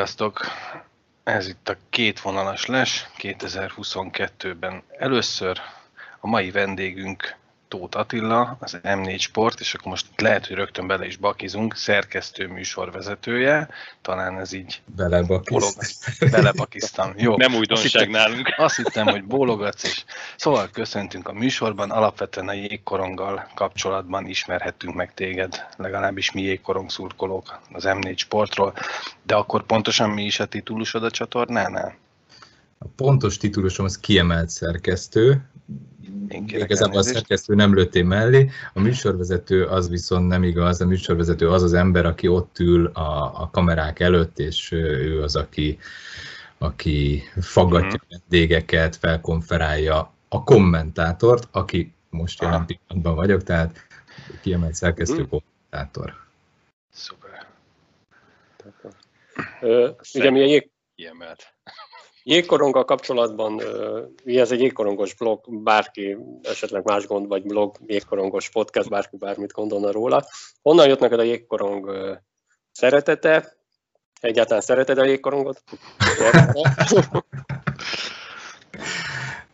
Sziasztok! Ez itt a két vonalas les 2022-ben először. A mai vendégünk Tóth Attila, az M4 Sport, és akkor most lehet, hogy rögtön bele is bakizunk, szerkesztő műsorvezetője, talán ez így... Belebakiztam. Belebakiztam, jó. Nem újdonság azt nálunk. Azt hittem, hogy bólogatsz, és szóval köszöntünk a műsorban, alapvetően a jégkoronggal kapcsolatban ismerhettünk meg téged, legalábbis mi jégkorong szurkolók az M4 Sportról, de akkor pontosan mi is a titulusod a csatornánál? A pontos titulusom az kiemelt szerkesztő, Igazából a szerkesztő nem lőtté mellé, a műsorvezető az viszont nem igaz, a műsorvezető az az ember, aki ott ül a, a kamerák előtt, és ő az, aki, aki faggatja uh-huh. vendégeket, felkonferálja a kommentátort, aki most jelen pillanatban vagyok, tehát kiemelt szerkesztő uh-huh. kommentátor. Szuper. Uh, ugye mi egy kiemelt. Jégkoronggal kapcsolatban, ez egy jégkorongos blog, bárki esetleg más gond, vagy blog, jégkorongos podcast, bárki bármit gondolna róla. Honnan jött neked a jégkorong szeretete? Egyáltalán szereted a jégkorongot?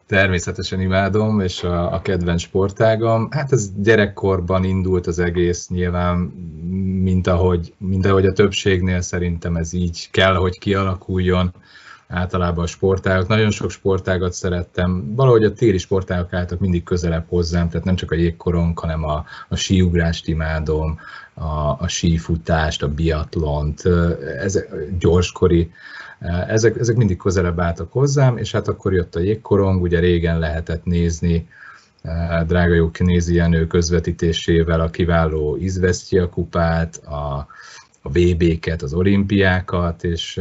Természetesen imádom, és a, a kedvenc sportágam. Hát ez gyerekkorban indult az egész, nyilván, mint ahogy, mint ahogy a többségnél szerintem ez így kell, hogy kialakuljon általában a sportágak. Nagyon sok sportágat szerettem. Valahogy a téli sportágak álltak mindig közelebb hozzám, tehát nem csak a jégkorong, hanem a, a síugrást imádom, a, a sífutást, a biatlont, ezek gyorskori, ezek, ezek mindig közelebb álltak hozzám, és hát akkor jött a jégkorong, ugye régen lehetett nézni, drága jó Kinézi Jenő közvetítésével a kiváló Izvestia kupát, a, a VB-ket, az olimpiákat, és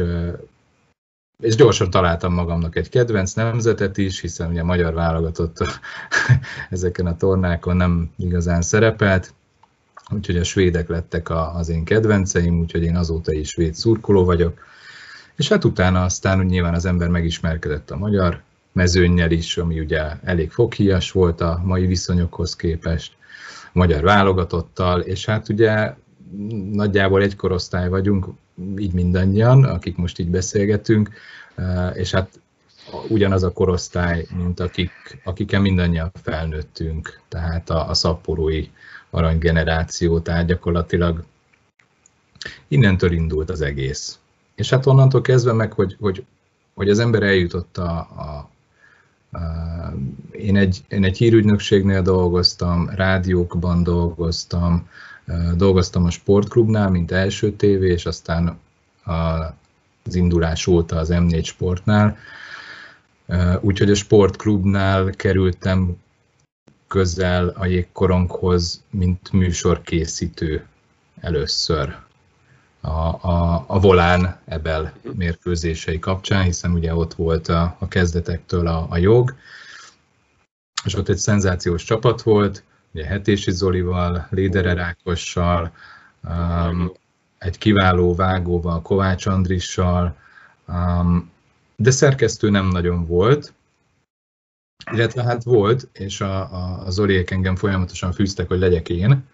és gyorsan találtam magamnak egy kedvenc nemzetet is, hiszen ugye a magyar válogatott ezeken a tornákon nem igazán szerepelt, úgyhogy a svédek lettek az én kedvenceim, úgyhogy én azóta is svéd szurkoló vagyok. És hát utána aztán úgy nyilván az ember megismerkedett a magyar mezőnnyel is, ami ugye elég foghíjas volt a mai viszonyokhoz képest, magyar válogatottal, és hát ugye nagyjából egy korosztály vagyunk, így mindannyian, akik most így beszélgetünk, eh, és hát ugyanaz a korosztály, mint akik, akikkel mindannyian felnőttünk, tehát a, a szapporói aranygeneráció, tehát gyakorlatilag innentől indult az egész. És hát onnantól kezdve meg, hogy, hogy, hogy az ember eljutott a, a, a én, egy, én egy hírügynökségnél dolgoztam, rádiókban dolgoztam, Dolgoztam a sportklubnál, mint első tévé, és aztán az indulás óta az M4 sportnál. Úgyhogy a sportklubnál kerültem közel a jégkoronghoz, mint műsorkészítő először a, a, a Volán Ebel mérkőzései kapcsán, hiszen ugye ott volt a, a kezdetektől a, a jog, és ott egy szenzációs csapat volt, ugye Hetési Zolival, Lédere Rákossal, um, egy kiváló vágóval, Kovács Andrissal, um, de szerkesztő nem nagyon volt, illetve hát volt, és a, a, a Zoliék engem folyamatosan fűztek, hogy legyek én,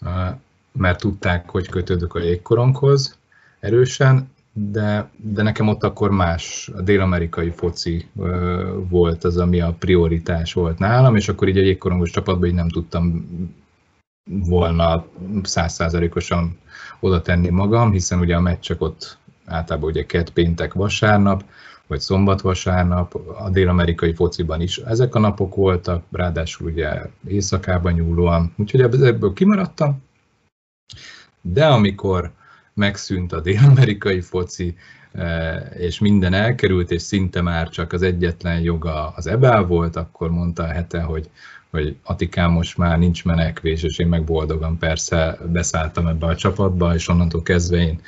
uh, mert tudták, hogy kötődök a jégkoronghoz erősen, de, de nekem ott akkor más, a dél-amerikai foci volt az, ami a prioritás volt nálam, és akkor így egy jégkorongos csapatban így nem tudtam volna százszázalékosan oda tenni magam, hiszen ugye a meccsek ott általában ugye kett péntek vasárnap, vagy szombat-vasárnap, a dél-amerikai fociban is ezek a napok voltak, ráadásul ugye éjszakában nyúlóan, úgyhogy ebből kimaradtam, de amikor megszűnt a dél-amerikai foci, e, és minden elkerült, és szinte már csak az egyetlen joga az ebel volt, akkor mondta a hete, hogy, hogy Atikám most már nincs menekvés, és én meg boldogan persze beszálltam ebbe a csapatba, és onnantól kezdve én,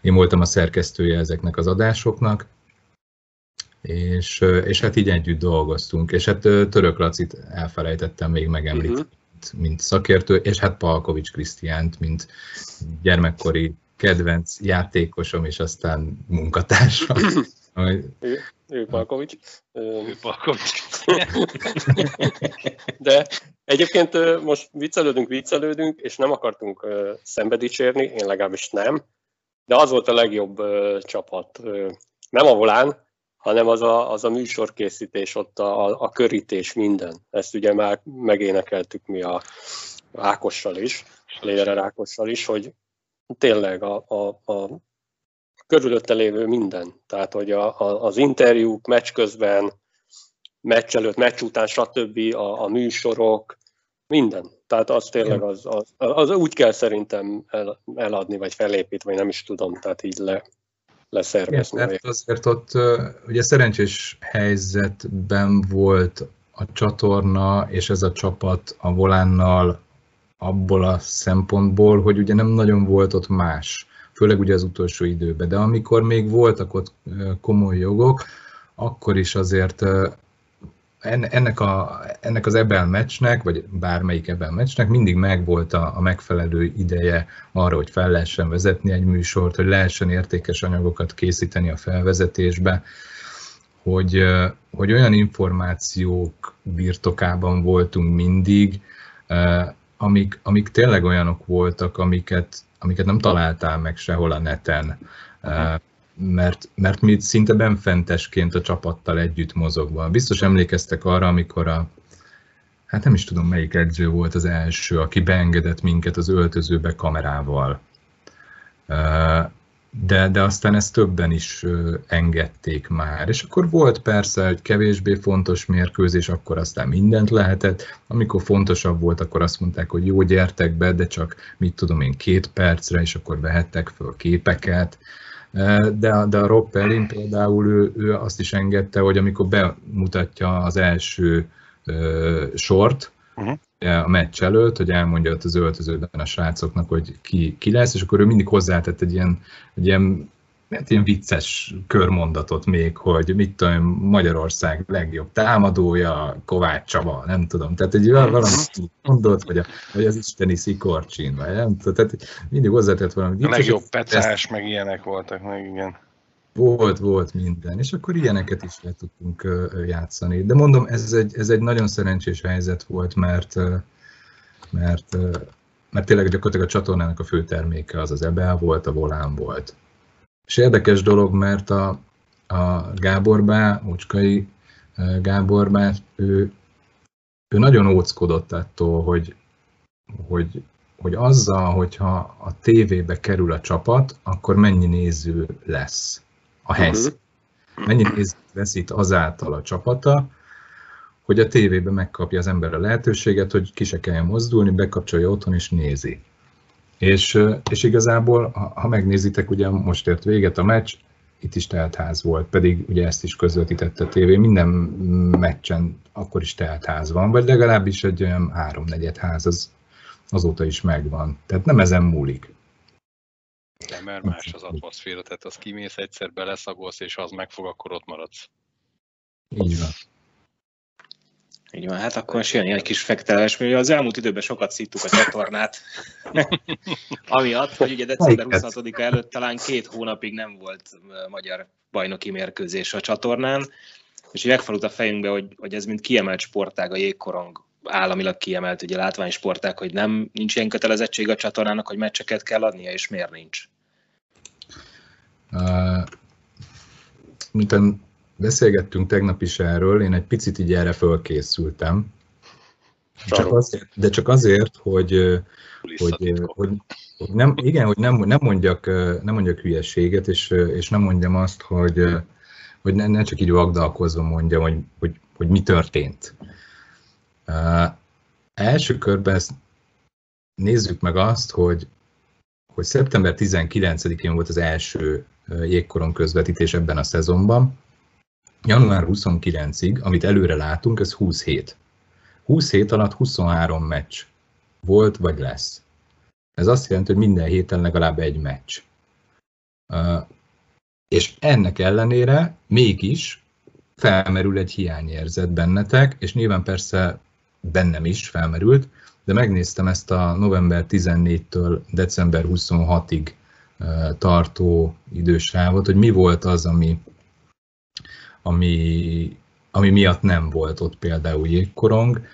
én voltam a szerkesztője ezeknek az adásoknak, és, és hát így együtt dolgoztunk, és hát Török Lacit elfelejtettem még megemlíteni, uh-huh. mint szakértő, és hát Palkovics Krisztiánt, mint gyermekkori kedvenc játékosom, és aztán munkatársam. ő, ő Palkovics. Ő Palkovics. De egyébként most viccelődünk, viccelődünk, és nem akartunk szembe dicsérni, én legalábbis nem. de az volt a legjobb csapat. Nem a volán, hanem az a, az a műsorkészítés, ott a, a körítés, minden. Ezt ugye már megénekeltük mi a Ákossal is, Léder Ákossal is, hogy tényleg a, a, a körülötte lévő minden. Tehát, hogy a, a, az interjúk, meccs közben, meccs előtt, meccs után, stb., a, a műsorok, minden. Tehát az tényleg az, az, az úgy kell szerintem el, eladni, vagy felépíteni, vagy nem is tudom, tehát így le, leszervezni. Igen, mert azért ott ugye szerencsés helyzetben volt a csatorna és ez a csapat a volánnal abból a szempontból, hogy ugye nem nagyon volt ott más, főleg ugye az utolsó időben, de amikor még voltak ott komoly jogok, akkor is azért ennek, a, ennek az ebben meccsnek, vagy bármelyik ebben meccsnek mindig megvolt a, a megfelelő ideje arra, hogy fel lehessen vezetni egy műsort, hogy lehessen értékes anyagokat készíteni a felvezetésbe, hogy, hogy olyan információk birtokában voltunk mindig, amik, amik tényleg olyanok voltak, amiket, amiket nem találtál meg sehol a neten. Uh-huh mert, mert mi szinte benfentesként a csapattal együtt mozogva. Biztos emlékeztek arra, amikor a, hát nem is tudom melyik edző volt az első, aki beengedett minket az öltözőbe kamerával. De, de aztán ezt többen is engedték már. És akkor volt persze egy kevésbé fontos mérkőzés, akkor aztán mindent lehetett. Amikor fontosabb volt, akkor azt mondták, hogy jó, gyertek be, de csak mit tudom én, két percre, és akkor vehettek föl képeket de, de a Rob Perrin például ő, ő azt is engedte, hogy amikor bemutatja az első uh, sort, uh-huh. A meccs előtt, hogy elmondja ott az öltözőben a srácoknak, hogy ki, ki lesz, és akkor ő mindig hozzátett egy ilyen, egy ilyen hát ilyen vicces körmondatot még, hogy mit tudom, Magyarország legjobb támadója, Kovács Csaba, nem tudom. Tehát egy valami mondott, vagy, a, vagy az isteni szikorcsin, vagy nem tudom. Tehát mindig hozzátett valami. A legjobb petás, meg ilyenek voltak, meg igen. Volt, volt minden, és akkor ilyeneket is le tudtunk játszani. De mondom, ez egy, ez egy nagyon szerencsés helyzet volt, mert, mert, mert tényleg gyakorlatilag a csatornának a fő terméke az az Ebel volt, a Volán volt. És érdekes dolog, mert a, a Gábor Bá, Ucskai Gábor Bá, ő, ő nagyon óckodott attól, hogy, hogy, hogy azzal, hogyha a tévébe kerül a csapat, akkor mennyi néző lesz a mhm. helyszín. Mennyi néző lesz itt azáltal a csapata, hogy a tévébe megkapja az ember a lehetőséget, hogy ki se kelljen mozdulni, bekapcsolja otthon és nézi. És, és igazából, ha, ha megnézitek, ugye most ért véget a meccs, itt is teltház volt, pedig ugye ezt is közvetítette a tévé, minden meccsen akkor is teltház van, vagy legalábbis egy olyan háromnegyed ház az azóta is megvan. Tehát nem ezen múlik. Nem, mert más az atmoszféra, tehát az kimész egyszer, beleszagolsz, és az megfog, akkor ott maradsz. Így van. Így van, hát akkor most jön egy kis fektelés, mert az elmúlt időben sokat szíttuk a csatornát. Amiatt, hogy ugye december 26-a előtt talán két hónapig nem volt magyar bajnoki mérkőzés a csatornán, és így megfordult a fejünkbe, hogy, hogy ez mint kiemelt sportág, a jégkorong államilag kiemelt ugye látványsportág, hogy nem nincs ilyen kötelezettség a csatornának, hogy meccseket kell adnia, és miért nincs? Mint beszélgettünk tegnap is erről, én egy picit így erre fölkészültem. Csak azért, de csak azért, hogy, hogy, hogy, hogy nem, igen, hogy nem, nem, mondjak, nem mondjak hülyeséget, és, és nem mondjam azt, hogy, hogy ne, ne csak így vagdalkozva mondjam, hogy, hogy, hogy mi történt. Uh, első körben ezt nézzük meg azt, hogy, hogy szeptember 19-én volt az első jégkoron közvetítés ebben a szezonban, január 29-ig, amit előre látunk, ez 20 hét. 20 hét alatt 23 meccs volt vagy lesz. Ez azt jelenti, hogy minden héten legalább egy meccs. És ennek ellenére mégis felmerül egy hiányérzet bennetek, és nyilván persze bennem is felmerült, de megnéztem ezt a november 14-től december 26-ig tartó idősávot, hogy mi volt az, ami, ami, ami miatt nem volt ott például jégkorong,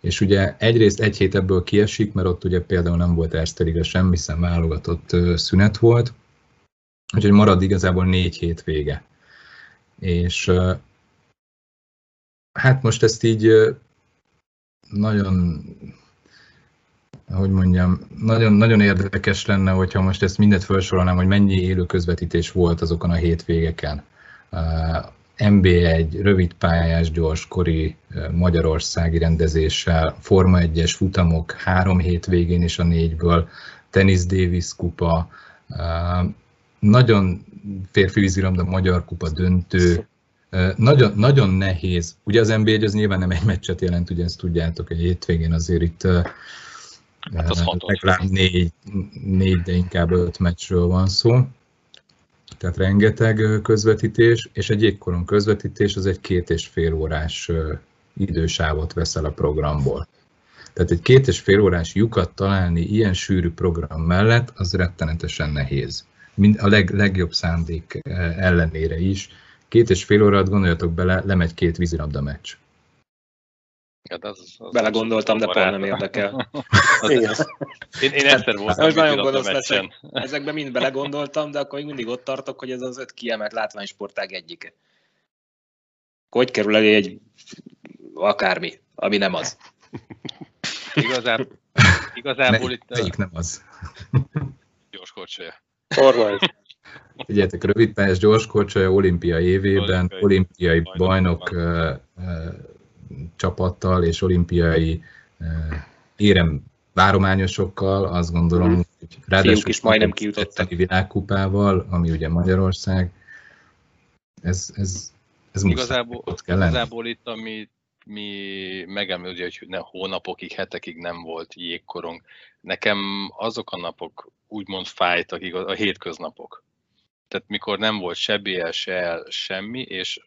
és ugye egyrészt egy hét ebből kiesik, mert ott ugye például nem volt Erste Liga sem, hiszen válogatott szünet volt, Úgyhogy marad igazából négy hét vége. És hát most ezt így nagyon, hogy mondjam, nagyon, nagyon érdekes lenne, hogyha most ezt mindet felsorolnám, hogy mennyi élő közvetítés volt azokon a hétvégeken. MB1, rövidpályás, gyorskori magyarországi rendezéssel, Forma 1-es futamok három hétvégén is a négyből, Tennis Davis kupa, nagyon férfi vízilabda magyar kupa döntő, nagyon, nagyon nehéz. Ugye az NBA az nyilván nem egy meccset jelent, ugye ezt tudjátok, egy hétvégén azért itt hát az legalább négy, négy, de inkább öt meccsről van szó. Tehát rengeteg közvetítés, és egy jégkoron közvetítés az egy két és fél órás idősávot veszel a programból. Tehát egy két és fél órás lyukat találni ilyen sűrű program mellett, az rettenetesen nehéz. Mind a leg, legjobb szándék ellenére is. Két és fél órát gondoljatok bele, lemegy két vízilabda meccs. Hát az, az Belegondoltam, de pont nem érdekel. Igen. Én, én egyszer voltam Most nagyon gonosz leszek. Ezekben mind belegondoltam, de akkor még mindig ott tartok, hogy ez az öt kiemelt látványsportág egyike. Hogy kerül elé egy akármi, ami nem az? Igazán, igazából itt... Melyik nem az? Gyors korcsolya. Forma Figyeljetek, rövidpályás gyorskorcsolya olimpiai évében, olimpiai, olimpiai bajnok uh, uh, csapattal és olimpiai uh, érem várományosokkal, azt gondolom, hmm. hogy ráadásul is majdnem kijutottak világkupával, ami ugye Magyarország, ez, ez, ez igazából, igazából itt, ami mi megemlőzi, hogy ne, hónapokig, hetekig nem volt jégkorong. Nekem azok a napok úgymond fájtak, a hétköznapok tehát mikor nem volt se BL, se semmi, és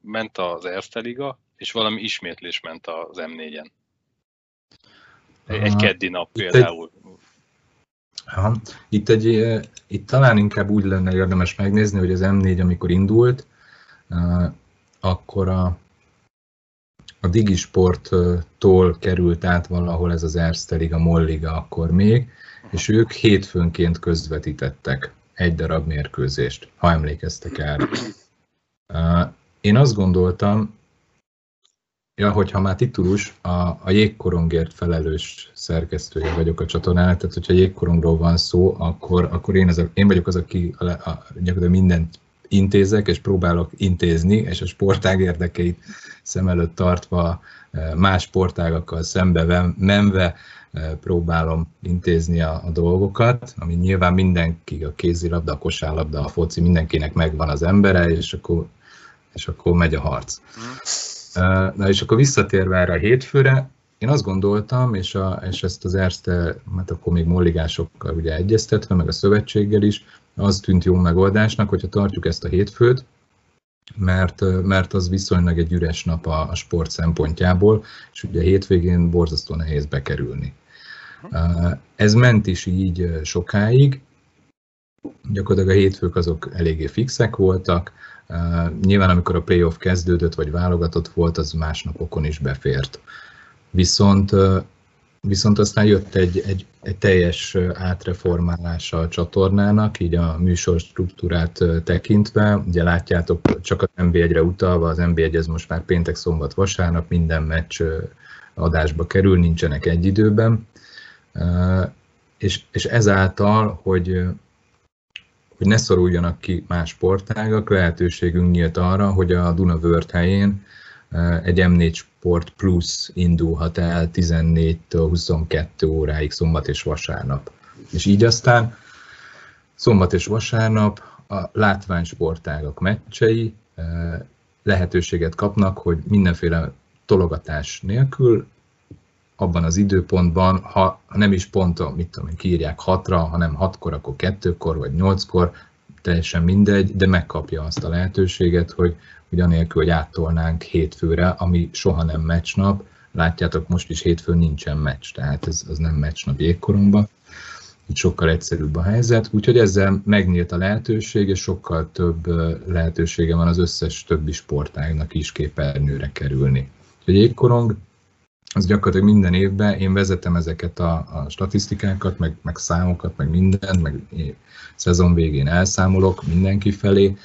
ment az Erste Liga, és valami ismétlés ment az M4-en. Egy keddi nap például. Aha. Itt, egy, itt talán inkább úgy lenne érdemes megnézni, hogy az M4, amikor indult, akkor a, a Digisporttól került át valahol ez az Erste Liga, Molliga akkor még, és ők hétfőnként közvetítettek egy darab mérkőzést, ha emlékeztek el. Én azt gondoltam, ja, hogy ha már titulus, a, a jégkorongért felelős szerkesztője vagyok a csatornának, tehát hogyha jégkorongról van szó, akkor, akkor én, az a, én vagyok az, aki a, a, gyakorlatilag mindent intézek, és próbálok intézni, és a sportág érdekeit szem előtt tartva, más sportágakkal szembe menve próbálom intézni a, a dolgokat, ami nyilván mindenki, a kézilabda, a kosárlabda, a foci, mindenkinek megvan az embere, és akkor, és akkor megy a harc. Mm. Na és akkor visszatérve erre a hétfőre, én azt gondoltam, és, a, és ezt az Erste, hát akkor még molligásokkal ugye egyeztetve, meg a szövetséggel is, az tűnt jó megoldásnak, hogyha tartjuk ezt a hétfőt, mert, mert az viszonylag egy üres nap a, a sport szempontjából, és ugye hétvégén borzasztó nehéz bekerülni. Ez ment is így sokáig, gyakorlatilag a hétfők azok eléggé fixek voltak, nyilván amikor a playoff kezdődött, vagy válogatott volt, az más napokon is befért. Viszont, viszont aztán jött egy, egy, egy teljes átreformálása a csatornának, így a műsor struktúrát tekintve. Ugye látjátok, csak az NB1-re utalva, az NB1 ez most már péntek, szombat, vasárnap, minden meccs adásba kerül, nincsenek egy időben és, és ezáltal, hogy, hogy ne szoruljanak ki más sportágak, lehetőségünk nyílt arra, hogy a Duna World helyén egy M4 Sport Plus indulhat el 14-től 22 óráig szombat és vasárnap. És így aztán szombat és vasárnap a látványsportágak meccsei lehetőséget kapnak, hogy mindenféle tologatás nélkül abban az időpontban, ha nem is pont, mit tudom kiírják hatra, hanem hatkor, akkor kettőkor, vagy nyolckor, teljesen mindegy, de megkapja azt a lehetőséget, hogy, hogy anélkül, hogy áttolnánk hétfőre, ami soha nem meccsnap, látjátok, most is hétfőn nincsen meccs, tehát ez az nem meccsnap jégkoromban, így sokkal egyszerűbb a helyzet, úgyhogy ezzel megnyílt a lehetőség, és sokkal több lehetősége van az összes többi sportágnak is képernyőre kerülni. Úgyhogy jégkorong az gyakorlatilag minden évben én vezetem ezeket a, a statisztikákat, meg, meg számokat, meg mindent, meg szezon végén elszámolok mindenki felé.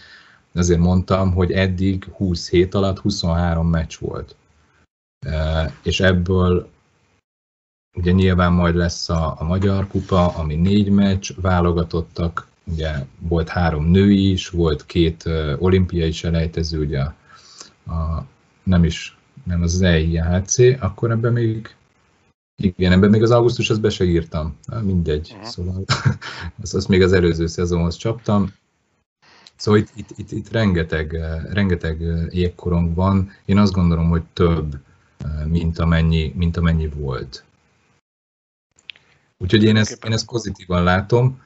Ezért mondtam, hogy eddig 20 hét alatt 23 meccs volt. És ebből ugye nyilván majd lesz a, a Magyar Kupa, ami négy meccs, válogatottak, ugye volt három női is, volt két olimpiai selejtező, ugye a, a, nem is nem az az EIHC, akkor ebben még igen, ebben még az augusztus, azt be se írtam. Na, mindegy. Uh-huh. Szóval azt, azt még az előző szezonhoz csaptam. Szóval itt, itt, itt, itt rengeteg, rengeteg jégkorong van. Én azt gondolom, hogy több, mint amennyi, mint amennyi volt. Úgyhogy én ezt, én ezt pozitívan látom.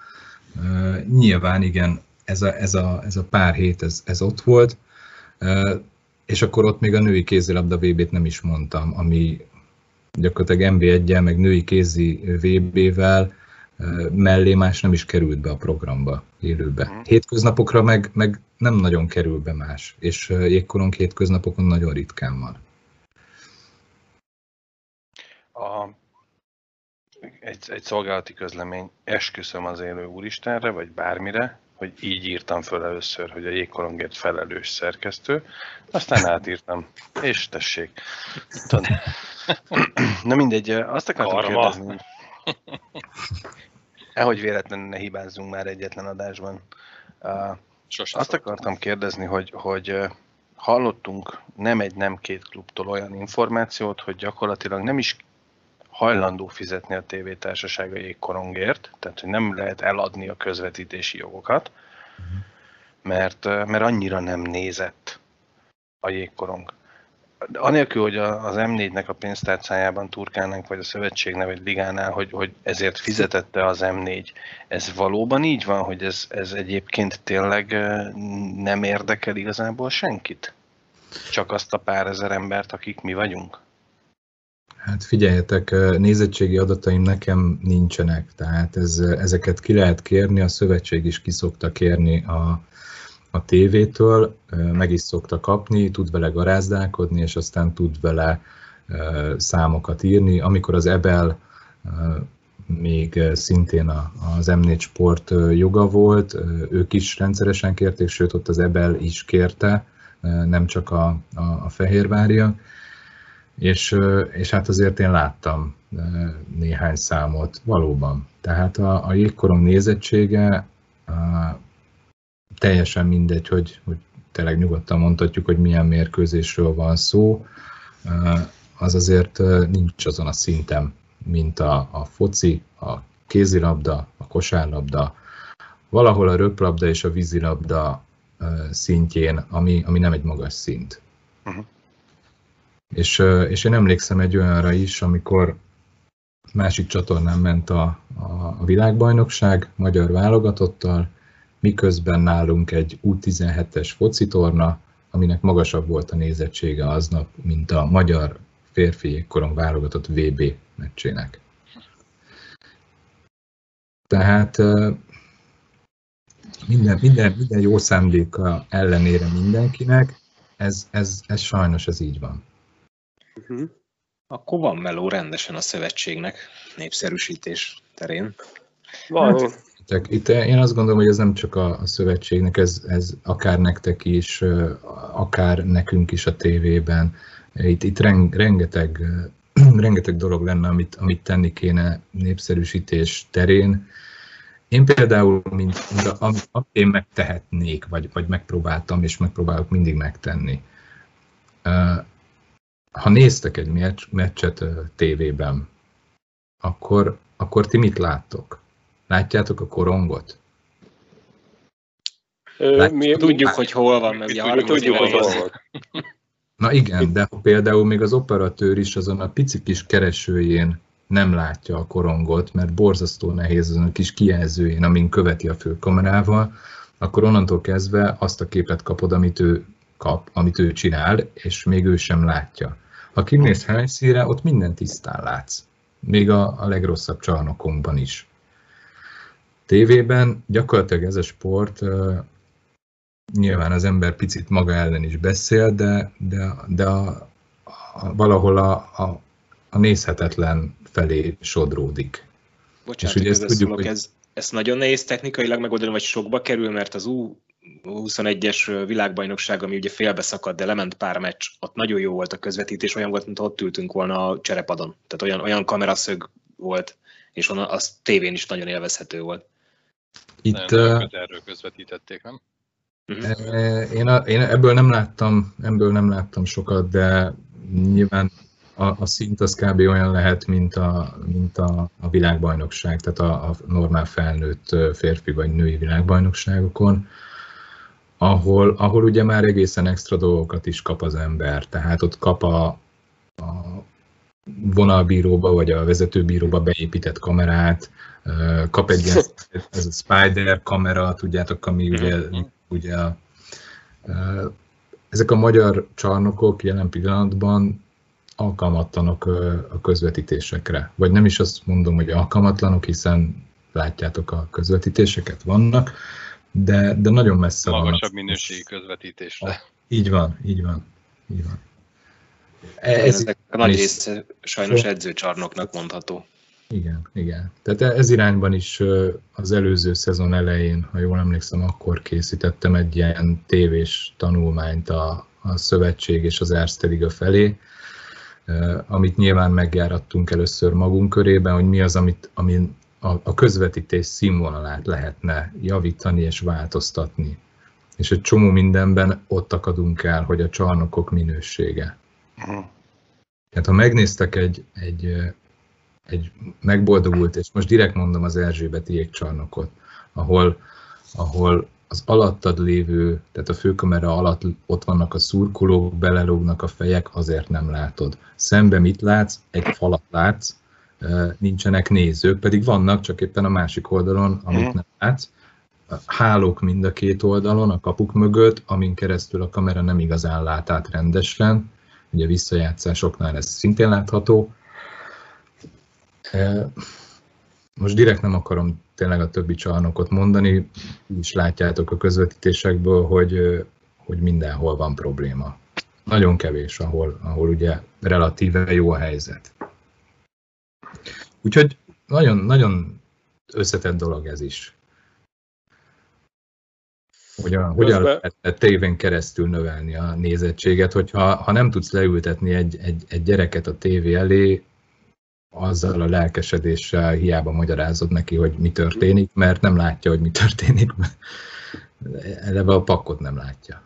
Nyilván igen, ez a, ez a, ez a pár hét, ez, ez ott volt. És akkor ott még a női kézilabda VB-t nem is mondtam, ami gyakorlatilag MB1-jel, meg női kézi VB-vel mellé más nem is került be a programba élőbe. Mhm. Hétköznapokra meg, meg nem nagyon kerül be más, és jégkorong hétköznapokon nagyon ritkán van. A, egy, egy szolgálati közlemény, esküszöm az élő úristenre, vagy bármire, hogy így írtam föl először, hogy a jégkorongért felelős szerkesztő, aztán átírtam, és tessék. Na mindegy, azt akartam Karma. kérdezni. Ehogy véletlenül ne hibázzunk már egyetlen adásban. Sosem azt akartam kérdezni, hogy, hogy hallottunk nem egy, nem két klubtól olyan információt, hogy gyakorlatilag nem is hajlandó fizetni a tévétársaság a jégkorongért, tehát hogy nem lehet eladni a közvetítési jogokat, mert, mert annyira nem nézett a jégkorong. Anélkül, hogy az M4-nek a pénztárcájában turkálnánk, vagy a szövetségnek, vagy ligánál, hogy, hogy ezért fizetette az M4. Ez valóban így van, hogy ez, ez egyébként tényleg nem érdekel igazából senkit? Csak azt a pár ezer embert, akik mi vagyunk? Hát figyeljetek, nézettségi adataim nekem nincsenek, tehát ez, ezeket ki lehet kérni, a szövetség is ki szokta kérni a, a tévétől, meg is szokta kapni, tud vele garázdálkodni, és aztán tud vele számokat írni. Amikor az EBEL még szintén az M4 Sport joga volt, ők is rendszeresen kérték, sőt ott az EBEL is kérte, nem csak a, a, a Fehérváriak és, és hát azért én láttam néhány számot, valóban. Tehát a, a jégkorong nézettsége a, teljesen mindegy, hogy, hogy tényleg nyugodtan mondhatjuk, hogy milyen mérkőzésről van szó, az azért nincs azon a szinten, mint a, a foci, a kézilabda, a kosárlabda, valahol a röplabda és a vízilabda szintjén, ami, ami nem egy magas szint. Uh-huh. És, és én emlékszem egy olyanra is, amikor másik csatornán ment a, a, világbajnokság magyar válogatottal, miközben nálunk egy U17-es focitorna, aminek magasabb volt a nézettsége aznap, mint a magyar férfi jégkorong válogatott VB meccsének. Tehát minden, minden, minden jó szándéka ellenére mindenkinek, ez, ez, ez sajnos ez így van. Uh-huh. Akkor van meló rendesen a szövetségnek népszerűsítés terén. Van. Hát, itt én azt gondolom, hogy ez nem csak a, szövetségnek, ez, ez akár nektek is, akár nekünk is a tévében. Itt, itt rengeteg, rengeteg dolog lenne, amit, amit tenni kéne népszerűsítés terén. Én például, mint, mint amit én megtehetnék, vagy, vagy megpróbáltam, és megpróbálok mindig megtenni ha néztek egy meccs, meccset tévében, akkor, akkor ti mit láttok? Látjátok a korongot? Lát... Mi tudjuk, hogy hol van, meg ugye tudjuk, hogy hol van. Na igen, de például még az operatőr is azon a pici kis keresőjén nem látja a korongot, mert borzasztó nehéz azon a kis kijelzőjén, amin követi a főkamerával, akkor onnantól kezdve azt a képet kapod, amit ő kap, amit ő csinál, és még ő sem látja. Ha kimész helyszínre, ott minden tisztán látsz. Még a, a legrosszabb csarnokunkban is. Tévében gyakorlatilag ez a sport, nyilván az ember picit maga ellen is beszél, de, de, de a, a, valahol a, a, a nézhetetlen felé sodródik. Bocsánat, és ugye ezt tudjuk, hogy... ez, ezt nagyon nehéz technikailag megoldani, vagy sokba kerül, mert az U 21-es világbajnokság, ami ugye félbe szakadt, de lement pár meccs, ott nagyon jó volt a közvetítés, olyan volt, mint ott ültünk volna a cserepadon. Tehát olyan, olyan kameraszög volt, és onnan az tévén is nagyon élvezhető volt. Itt, uh, erről közvetítették, nem? Uh-huh. Én, a, én ebből nem láttam, ebből nem láttam sokat, de nyilván a, a szint az kb. olyan lehet, mint a, mint a, a világbajnokság, tehát a, a normál felnőtt férfi vagy női világbajnokságokon, ahol, ahol ugye már egészen extra dolgokat is kap az ember, tehát ott kap a, a vonalbíróba vagy a vezetőbíróba beépített kamerát, kap egy ilyen, ez a spider kamera, tudjátok, ami ugye, ugye a, ezek a magyar csarnokok jelen pillanatban alkalmatlanok a közvetítésekre. Vagy nem is azt mondom, hogy alkalmatlanok, hiszen látjátok a közvetítéseket vannak, de, de nagyon messze van. Magasabb minőségi közvetítésre. Így van, így van, így van. Ez Ezek a nagy része sajnos edzőcsarnoknak mondható. Igen, igen. Tehát ez irányban is az előző szezon elején, ha jól emlékszem, akkor készítettem egy ilyen tévés tanulmányt a, a szövetség és az Erste Liga felé, amit nyilván megjárattunk először magunk körében, hogy mi az, amit, amin a, a közvetítés színvonalát lehetne javítani és változtatni. És egy csomó mindenben ott akadunk el, hogy a csarnokok minősége. Uh-huh. Tehát ha megnéztek egy, egy, egy megboldogult, és most direkt mondom az Erzsébeti jégcsarnokot, ahol, ahol az alattad lévő, tehát a főkamera alatt ott vannak a szurkolók, belelógnak a fejek, azért nem látod. Szembe mit látsz? Egy falat látsz, nincsenek nézők, pedig vannak, csak éppen a másik oldalon, amit mhm. nem látsz. Hálók mind a két oldalon, a kapuk mögött, amin keresztül a kamera nem igazán lát át rendesen. Ugye visszajátszásoknál ez szintén látható. Most direkt nem akarom tényleg a többi csarnokot mondani, is látjátok a közvetítésekből, hogy, hogy mindenhol van probléma. Nagyon kevés, ahol, ahol ugye relatíve jó a helyzet. Úgyhogy nagyon, nagyon összetett dolog ez is. Hogyan, hogyan lehet tévén keresztül növelni a nézettséget, hogyha ha nem tudsz leültetni egy, egy, egy gyereket a tévé elé, azzal a lelkesedéssel hiába magyarázod neki, hogy mi történik, mert nem látja, hogy mi történik. Eleve a pakkot nem látja.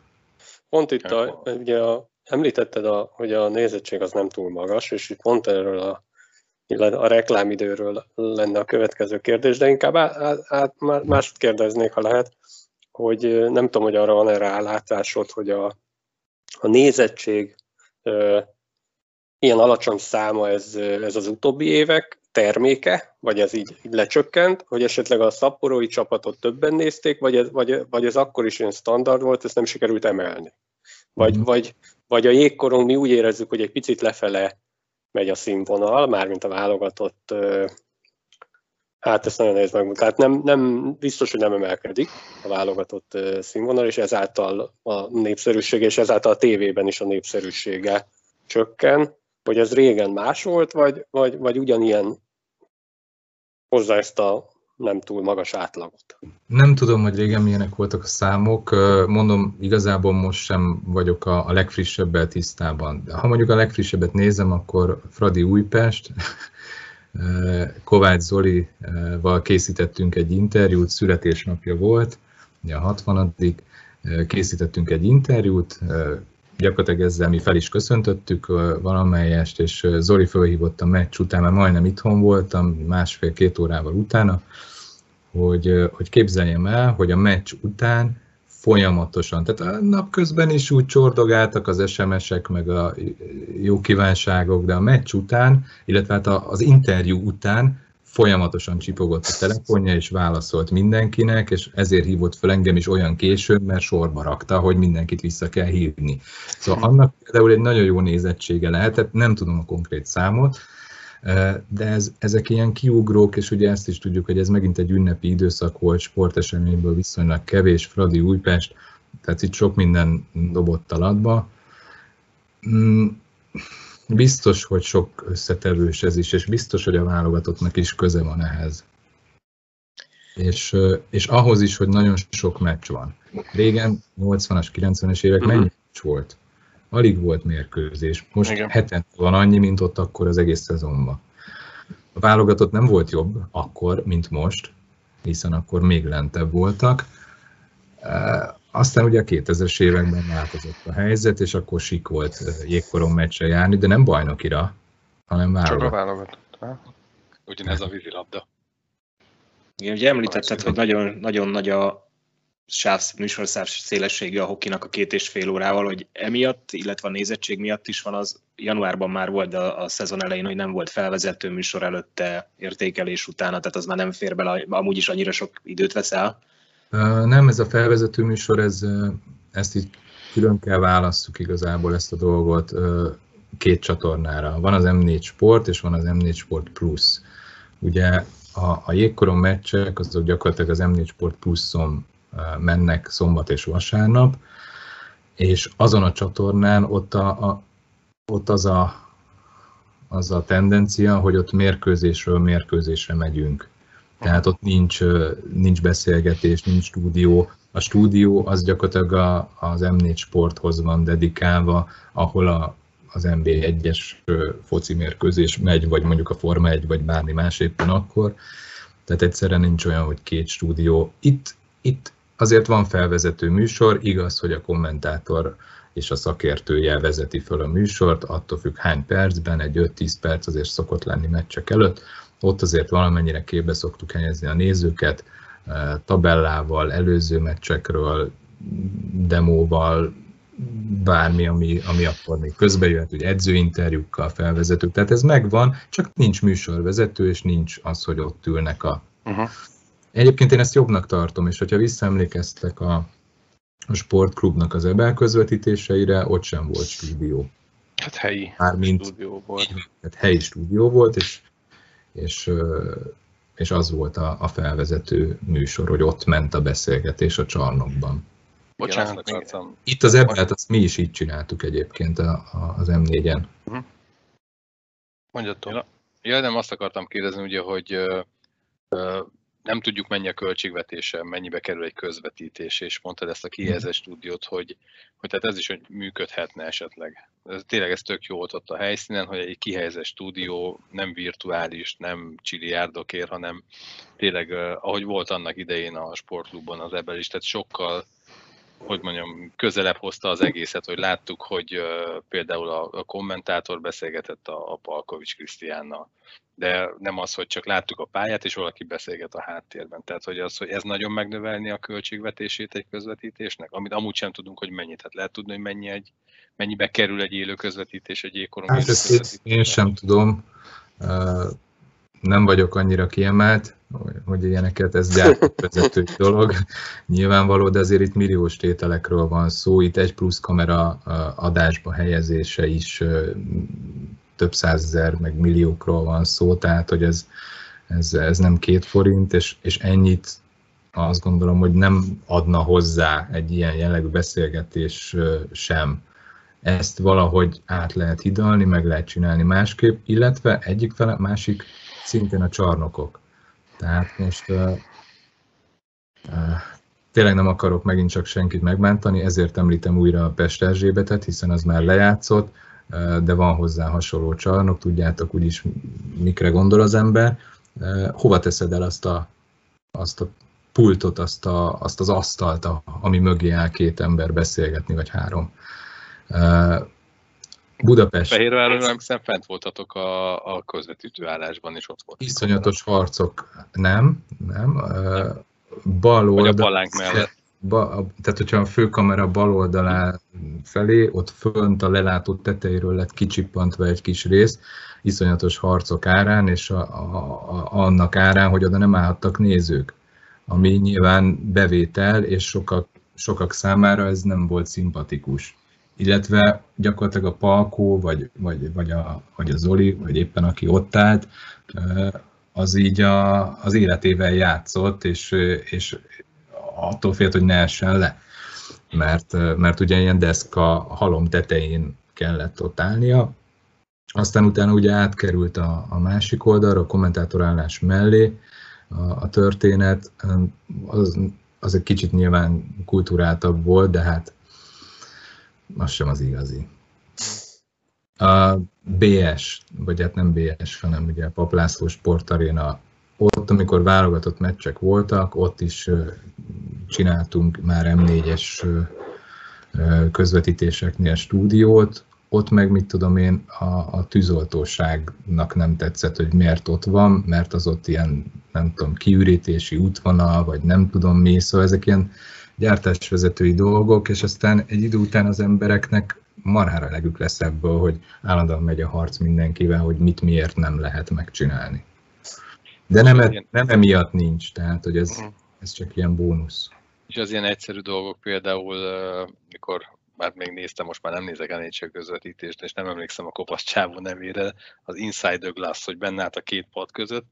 Pont itt, a, ugye a, említetted, a, hogy a nézettség az nem túl magas, és itt pont erről a, a reklámidőről lenne a következő kérdés, de inkább át, át, mást kérdeznék, ha lehet, hogy nem tudom, hogy arra van erre állátásod, hogy a, a nézettség ilyen alacsony száma ez, ez az utóbbi évek terméke, vagy ez így, így lecsökkent, hogy esetleg a szapporói csapatot többen nézték, vagy ez, vagy, vagy ez akkor is ilyen standard volt, ezt nem sikerült emelni. Vagy, mm. vagy, vagy a jégkorong mi úgy érezzük, hogy egy picit lefele megy a színvonal, mármint a válogatott, hát ezt nagyon nehéz megmondani. Tehát nem, nem, biztos, hogy nem emelkedik a válogatott színvonal, és ezáltal a népszerűség, és ezáltal a tévében is a népszerűsége csökken hogy ez régen más volt, vagy, vagy, vagy ugyanilyen hozzá ezt a nem túl magas átlagot. Nem tudom, hogy régen milyenek voltak a számok. Mondom, igazából most sem vagyok a, a legfrissebbel tisztában. Ha mondjuk a legfrissebbet nézem, akkor Fradi Újpest, Kovács Zolival készítettünk egy interjút, születésnapja volt, ugye a 60 készítettünk egy interjút, gyakorlatilag ezzel mi fel is köszöntöttük valamelyest, és Zoli fölhívott a meccs után, mert majdnem itthon voltam, másfél-két órával utána, hogy, hogy képzeljem el, hogy a meccs után folyamatosan, tehát a napközben is úgy csordogáltak az SMS-ek, meg a jó kívánságok, de a meccs után, illetve hát az interjú után folyamatosan csipogott a telefonja, és válaszolt mindenkinek, és ezért hívott fel engem is olyan későn, mert sorba rakta, hogy mindenkit vissza kell hívni. Szóval annak például egy nagyon jó nézettsége lehetett, nem tudom a konkrét számot, de ez, ezek ilyen kiugrók, és ugye ezt is tudjuk, hogy ez megint egy ünnepi időszak volt, sporteseményből viszonylag kevés, Fradi Újpest, tehát itt sok minden dobott alatba. Biztos, hogy sok összetevős ez is, és biztos, hogy a válogatottnak is köze van ehhez. És, és ahhoz is, hogy nagyon sok meccs van. Régen, 80-as, 90-es évek uh-huh. mennyi meccs volt? Alig volt mérkőzés. Most Igen. heten van annyi, mint ott akkor az egész szezonban. A válogatott nem volt jobb akkor, mint most, hiszen akkor még lentebb voltak. Aztán ugye a 2000-es években változott a helyzet, és akkor sik volt jégkoron meccsre járni, de nem bajnokira, hanem válogatott. Csak a válogatott. Ugyanez a vízilabda. Igen, ugye említetted, hogy nagyon, nagyon nagy a sáv, műsorszáv szélessége a hokinak a két és fél órával, hogy emiatt, illetve a nézettség miatt is van az, januárban már volt, de a, a szezon elején, hogy nem volt felvezető műsor előtte, értékelés utána, tehát az már nem fér bele, amúgy is annyira sok időt vesz el. Nem, ez a felvezető műsor, ez, ezt így külön kell válasszuk igazából ezt a dolgot két csatornára. Van az M4 Sport, és van az M4 Sport Plus. Ugye a, a jégkoron meccsek azok gyakorlatilag az M4 Sport Pluszon mennek szombat és vasárnap, és azon a csatornán ott, a, a, ott az, a, az a tendencia, hogy ott mérkőzésről mérkőzésre megyünk. Tehát ott nincs, nincs beszélgetés, nincs stúdió. A stúdió az gyakorlatilag a, az M4 sporthoz van dedikálva, ahol a, az NBA 1-es foci mérkőzés megy, vagy mondjuk a Forma 1, vagy bármi más éppen akkor. Tehát egyszerűen nincs olyan, hogy két stúdió. Itt, itt azért van felvezető műsor, igaz, hogy a kommentátor és a szakértője vezeti föl a műsort, attól függ hány percben, egy 5-10 perc azért szokott lenni meccsek előtt, ott azért valamennyire képbe szoktuk helyezni a nézőket, eh, tabellával, előző meccsekről, demóval, bármi, ami, ami akkor még közbe jöhet, hogy edzőinterjúkkal, felvezetők, tehát ez megvan, csak nincs műsorvezető, és nincs az, hogy ott ülnek a... Uh-huh. Egyébként én ezt jobbnak tartom, és hogyha visszaemlékeztek a, a sportklubnak az ebel közvetítéseire, ott sem volt stúdió. Hát helyi Mármint, stúdió volt. Tehát helyi stúdió volt, és és, és az volt a, a felvezető műsor, hogy ott ment a beszélgetés a csarnokban. Bocsánat, még... Itt az ebbet, azt mi is így csináltuk egyébként a, a, az M4-en. Uh-huh. Mondjatok. Ja, nem azt akartam kérdezni, ugye, hogy nem tudjuk mennyi a költségvetése, mennyibe kerül egy közvetítés, és mondtad ezt a kihelyezett stúdiót, hogy, hogy tehát ez is hogy működhetne esetleg. Ez, tényleg ez tök jó volt ott a helyszínen, hogy egy kihelyezett stúdió nem virtuális, nem csiliárdokért, hanem tényleg, ahogy volt annak idején a sportklubban az ebben is, tehát sokkal hogy mondjam, közelebb hozta az egészet, hogy láttuk, hogy például a, kommentátor beszélgetett a, a Palkovics Krisztiánnal de nem az, hogy csak láttuk a pályát, és valaki beszélget a háttérben. Tehát, hogy az, hogy ez nagyon megnövelni a költségvetését egy közvetítésnek, amit amúgy sem tudunk, hogy mennyit. Tehát lehet tudni, hogy mennyi egy, mennyibe kerül egy élő közvetítés, egy ékorom. Hát ezt én sem tudom. Nem vagyok annyira kiemelt, hogy ilyeneket, ez gyártóvezető dolog, nyilvánvaló, de azért itt milliós tételekről van szó, itt egy plusz kamera adásba helyezése is több százezer, meg milliókról van szó, tehát hogy ez, ez, ez nem két forint, és, és ennyit azt gondolom, hogy nem adna hozzá egy ilyen jellegű beszélgetés sem. Ezt valahogy át lehet hidalni, meg lehet csinálni másképp, illetve egyik fele, másik szintén a csarnokok. Tehát most uh, uh, tényleg nem akarok megint csak senkit megbántani, ezért említem újra a Pest Erzsébetet, hiszen az már lejátszott, de van hozzá hasonló csarnok, tudjátok úgyis mikre gondol az ember. Hova teszed el azt a, azt a pultot, azt, a, azt az asztalt, ami mögé áll két ember beszélgetni, vagy három. Budapest. Fehérváron emlékszem, fent voltatok a, a közvetítő állásban, és ott volt. Iszonyatos harcok, nem, nem. Bal oldal, vagy a palánk mellett ba, tehát hogyha a főkamera bal oldalá felé, ott fönt a lelátó tetejéről lett kicsippantva egy kis rész, iszonyatos harcok árán, és a, a, a, annak árán, hogy oda nem állhattak nézők, ami nyilván bevétel, és sokak, sokak számára ez nem volt szimpatikus. Illetve gyakorlatilag a Palkó, vagy, vagy, vagy, a, vagy a Zoli, vagy éppen aki ott állt, az így a, az életével játszott, és, és, attól félt, hogy ne essen le. Mert, mert ugye ilyen deszka halom tetején kellett ott állnia, aztán utána ugye átkerült a, a másik oldalra, a kommentátorállás mellé a, a történet, az, az egy kicsit nyilván kulturáltabb volt, de hát az sem az igazi. A BS, vagy hát nem BS, hanem ugye a Paplászló Sportaréna, ott, amikor válogatott meccsek voltak, ott is csináltunk már M4-es közvetítéseknél stúdiót, ott meg mit tudom én, a, a tűzoltóságnak nem tetszett, hogy miért ott van, mert az ott ilyen, nem tudom, kiürítési útvonal, vagy nem tudom mi, szóval ezek ilyen gyártásvezetői dolgok, és aztán egy idő után az embereknek marhára legük lesz ebből, hogy állandóan megy a harc mindenkivel, hogy mit miért nem lehet megcsinálni. De nem, e, nem emiatt nincs, tehát hogy ez, uh-huh. ez csak ilyen bónusz. És az ilyen egyszerű dolgok például, mikor már még néztem, most már nem nézek a NHL közvetítést, és nem emlékszem a kopasz csávó nevére, az Inside the Glass, hogy benne állt a két pad között,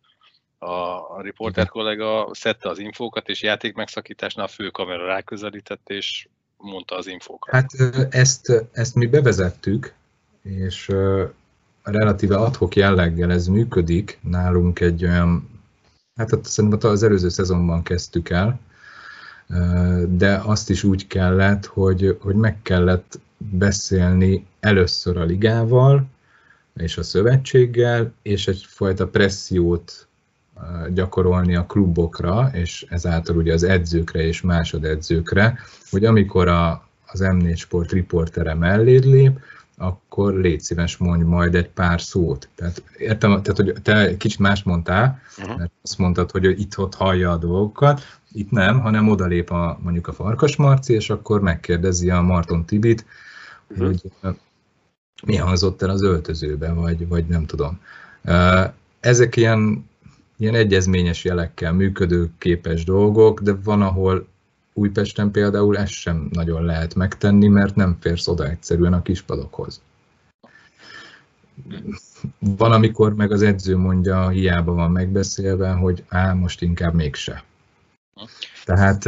a, a riporter kollega szedte az infókat, és játék megszakításnál a fő kamera ráközelített, és mondta az infókat. Hát ezt, ezt mi bevezettük, és relatíve adhok jelleggel ez működik. Nálunk egy olyan, hát szerintem az előző szezonban kezdtük el, de azt is úgy kellett, hogy, hogy meg kellett beszélni először a ligával, és a szövetséggel, és egyfajta pressziót gyakorolni a klubokra, és ezáltal ugye az edzőkre és másodedzőkre, hogy amikor a, az M4 Sport riportere melléd lép, akkor légy szíves, mondj majd egy pár szót. Tehát értem, tehát, hogy te kicsit más mondtál, uh-huh. mert azt mondtad, hogy itt ott hallja a dolgokat, itt nem, hanem odalép a, mondjuk a Farkas Marci, és akkor megkérdezi a Marton Tibit, uh-huh. hogy mi hangzott el az öltözőben, vagy, vagy nem tudom. Ezek ilyen, ilyen egyezményes jelekkel működő képes dolgok, de van, ahol Újpesten például ezt sem nagyon lehet megtenni, mert nem férsz oda egyszerűen a kispadokhoz. Van, amikor meg az edző mondja, hiába van megbeszélve, hogy á, most inkább mégse. Tehát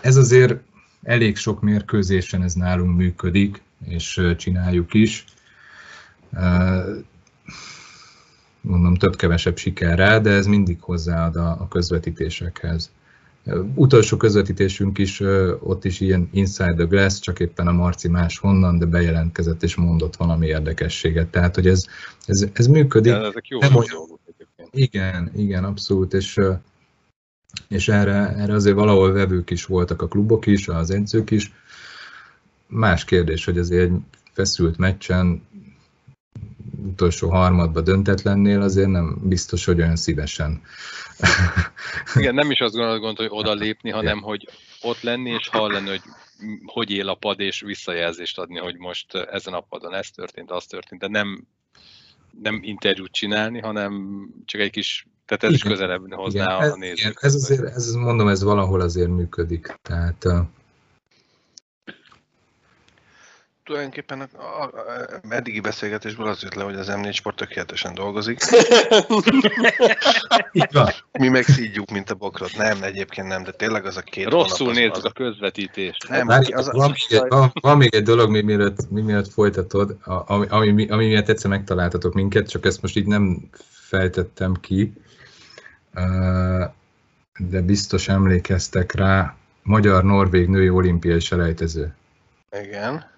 ez azért elég sok mérkőzésen ez nálunk működik, és csináljuk is. Mondom, több-kevesebb sikerrel, de ez mindig hozzáad a közvetítésekhez. Utolsó közvetítésünk is, ott is ilyen Inside the Glass, csak éppen a Marci más honnan, de bejelentkezett és mondott valami érdekességet. Tehát, hogy ez, ez, ez működik. Ja, ezek jó nem olyan... Igen, igen, abszolút, és, és erre, erre azért valahol vevők is voltak a klubok is, az edzők is. Más kérdés, hogy azért egy feszült meccsen utolsó harmadba döntetlennél azért nem biztos, hogy olyan szívesen. Igen, nem is azt gondolod, hogy oda lépni, hanem hogy ott lenni és hallani, hogy hogy él a pad, és visszajelzést adni, hogy most ezen a padon ez történt, az történt, de nem, nem interjút csinálni, hanem csak egy kis, tehát ez igen, is közelebb hozná igen, a nézőt. Ez azért, ez mondom, ez valahol azért működik, tehát tulajdonképpen a, a, a eddigi beszélgetésből az jött le, hogy az M4 Sport tökéletesen dolgozik. Mi meg szígyjuk, mint a bokrot. Nem, egyébként nem, de tényleg az a két Rosszul nézzük a közvetítést. Nem, Várj, az, van, még egy, van, van, még egy dolog, még mielőtt, még mielőtt folytatod, ami, ami, ami miatt egyszer megtaláltatok minket, csak ezt most így nem fejtettem ki, de biztos emlékeztek rá, Magyar-Norvég női olimpiai selejtező. Igen.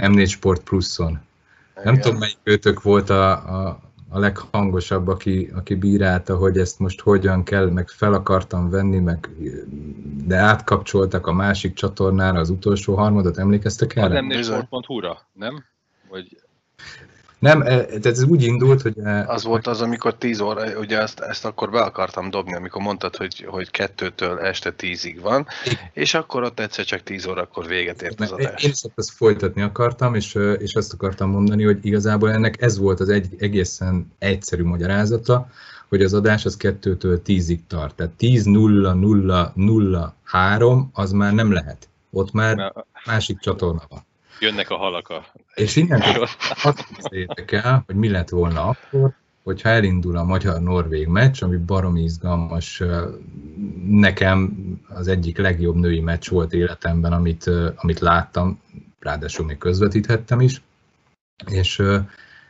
M4 Sport Pluszon. Igen. Nem tudom, melyik őtök volt a, a, a leghangosabb, aki, aki bírálta, hogy ezt most hogyan kell, meg fel akartam venni, meg, de átkapcsoltak a másik csatornára az utolsó harmadat, emlékeztek erre? A m Sport.hu-ra, nem? Vagy nem, e, tehát ez úgy indult, hogy... E, az volt az, amikor 10 óra, ugye ezt, ezt akkor be akartam dobni, amikor mondtad, hogy, hogy kettőtől este tízig van, és akkor ott egyszer csak 10 órakor véget ért az adás. Én is ezt folytatni akartam, és, és azt akartam mondani, hogy igazából ennek ez volt az egy egészen egyszerű magyarázata, hogy az adás az 2-től 10-ig tart. Tehát 10 0 0 0 3 az már nem lehet. Ott már másik csatorna van. Jönnek a halak a... És innen azt hiszétek el, hogy mi lett volna akkor, hogyha elindul a magyar-norvég meccs, ami baromi izgalmas, nekem az egyik legjobb női meccs volt életemben, amit, amit láttam, ráadásul még közvetíthettem is, és,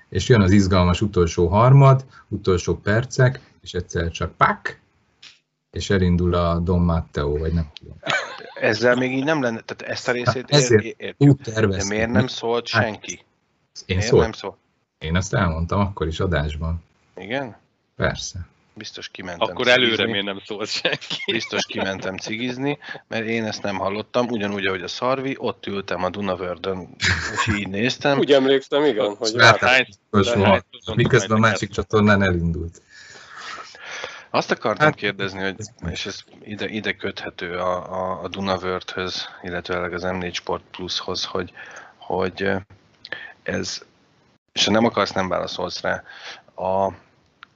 és jön az izgalmas utolsó harmad, utolsó percek, és egyszer csak pak, és elindul a Don Matteo, vagy nem tudom. Ezzel még így nem lenne, tehát ezt a részét hát ezért ér, értjük, de miért nem szólt hát, senki? Én miért szólt? nem szólt? Én azt elmondtam akkor is adásban. Igen? Persze. Biztos kimentem Akkor cigizni. előre miért nem szólt senki? Biztos kimentem cigizni, mert én ezt nem hallottam, ugyanúgy, ahogy a Szarvi, ott ültem a Dunavördön, és így néztem. Úgy emlékszem, igen, hogy Látás, miközben a másik csatornán elindult. Azt akartam hát, kérdezni, hogy, és ez ide, ide köthető a, a, a Dunavörthöz, illetve az M4 Sport Plushoz, hogy, hogy ez, és ha nem akarsz, nem válaszolsz rá, a,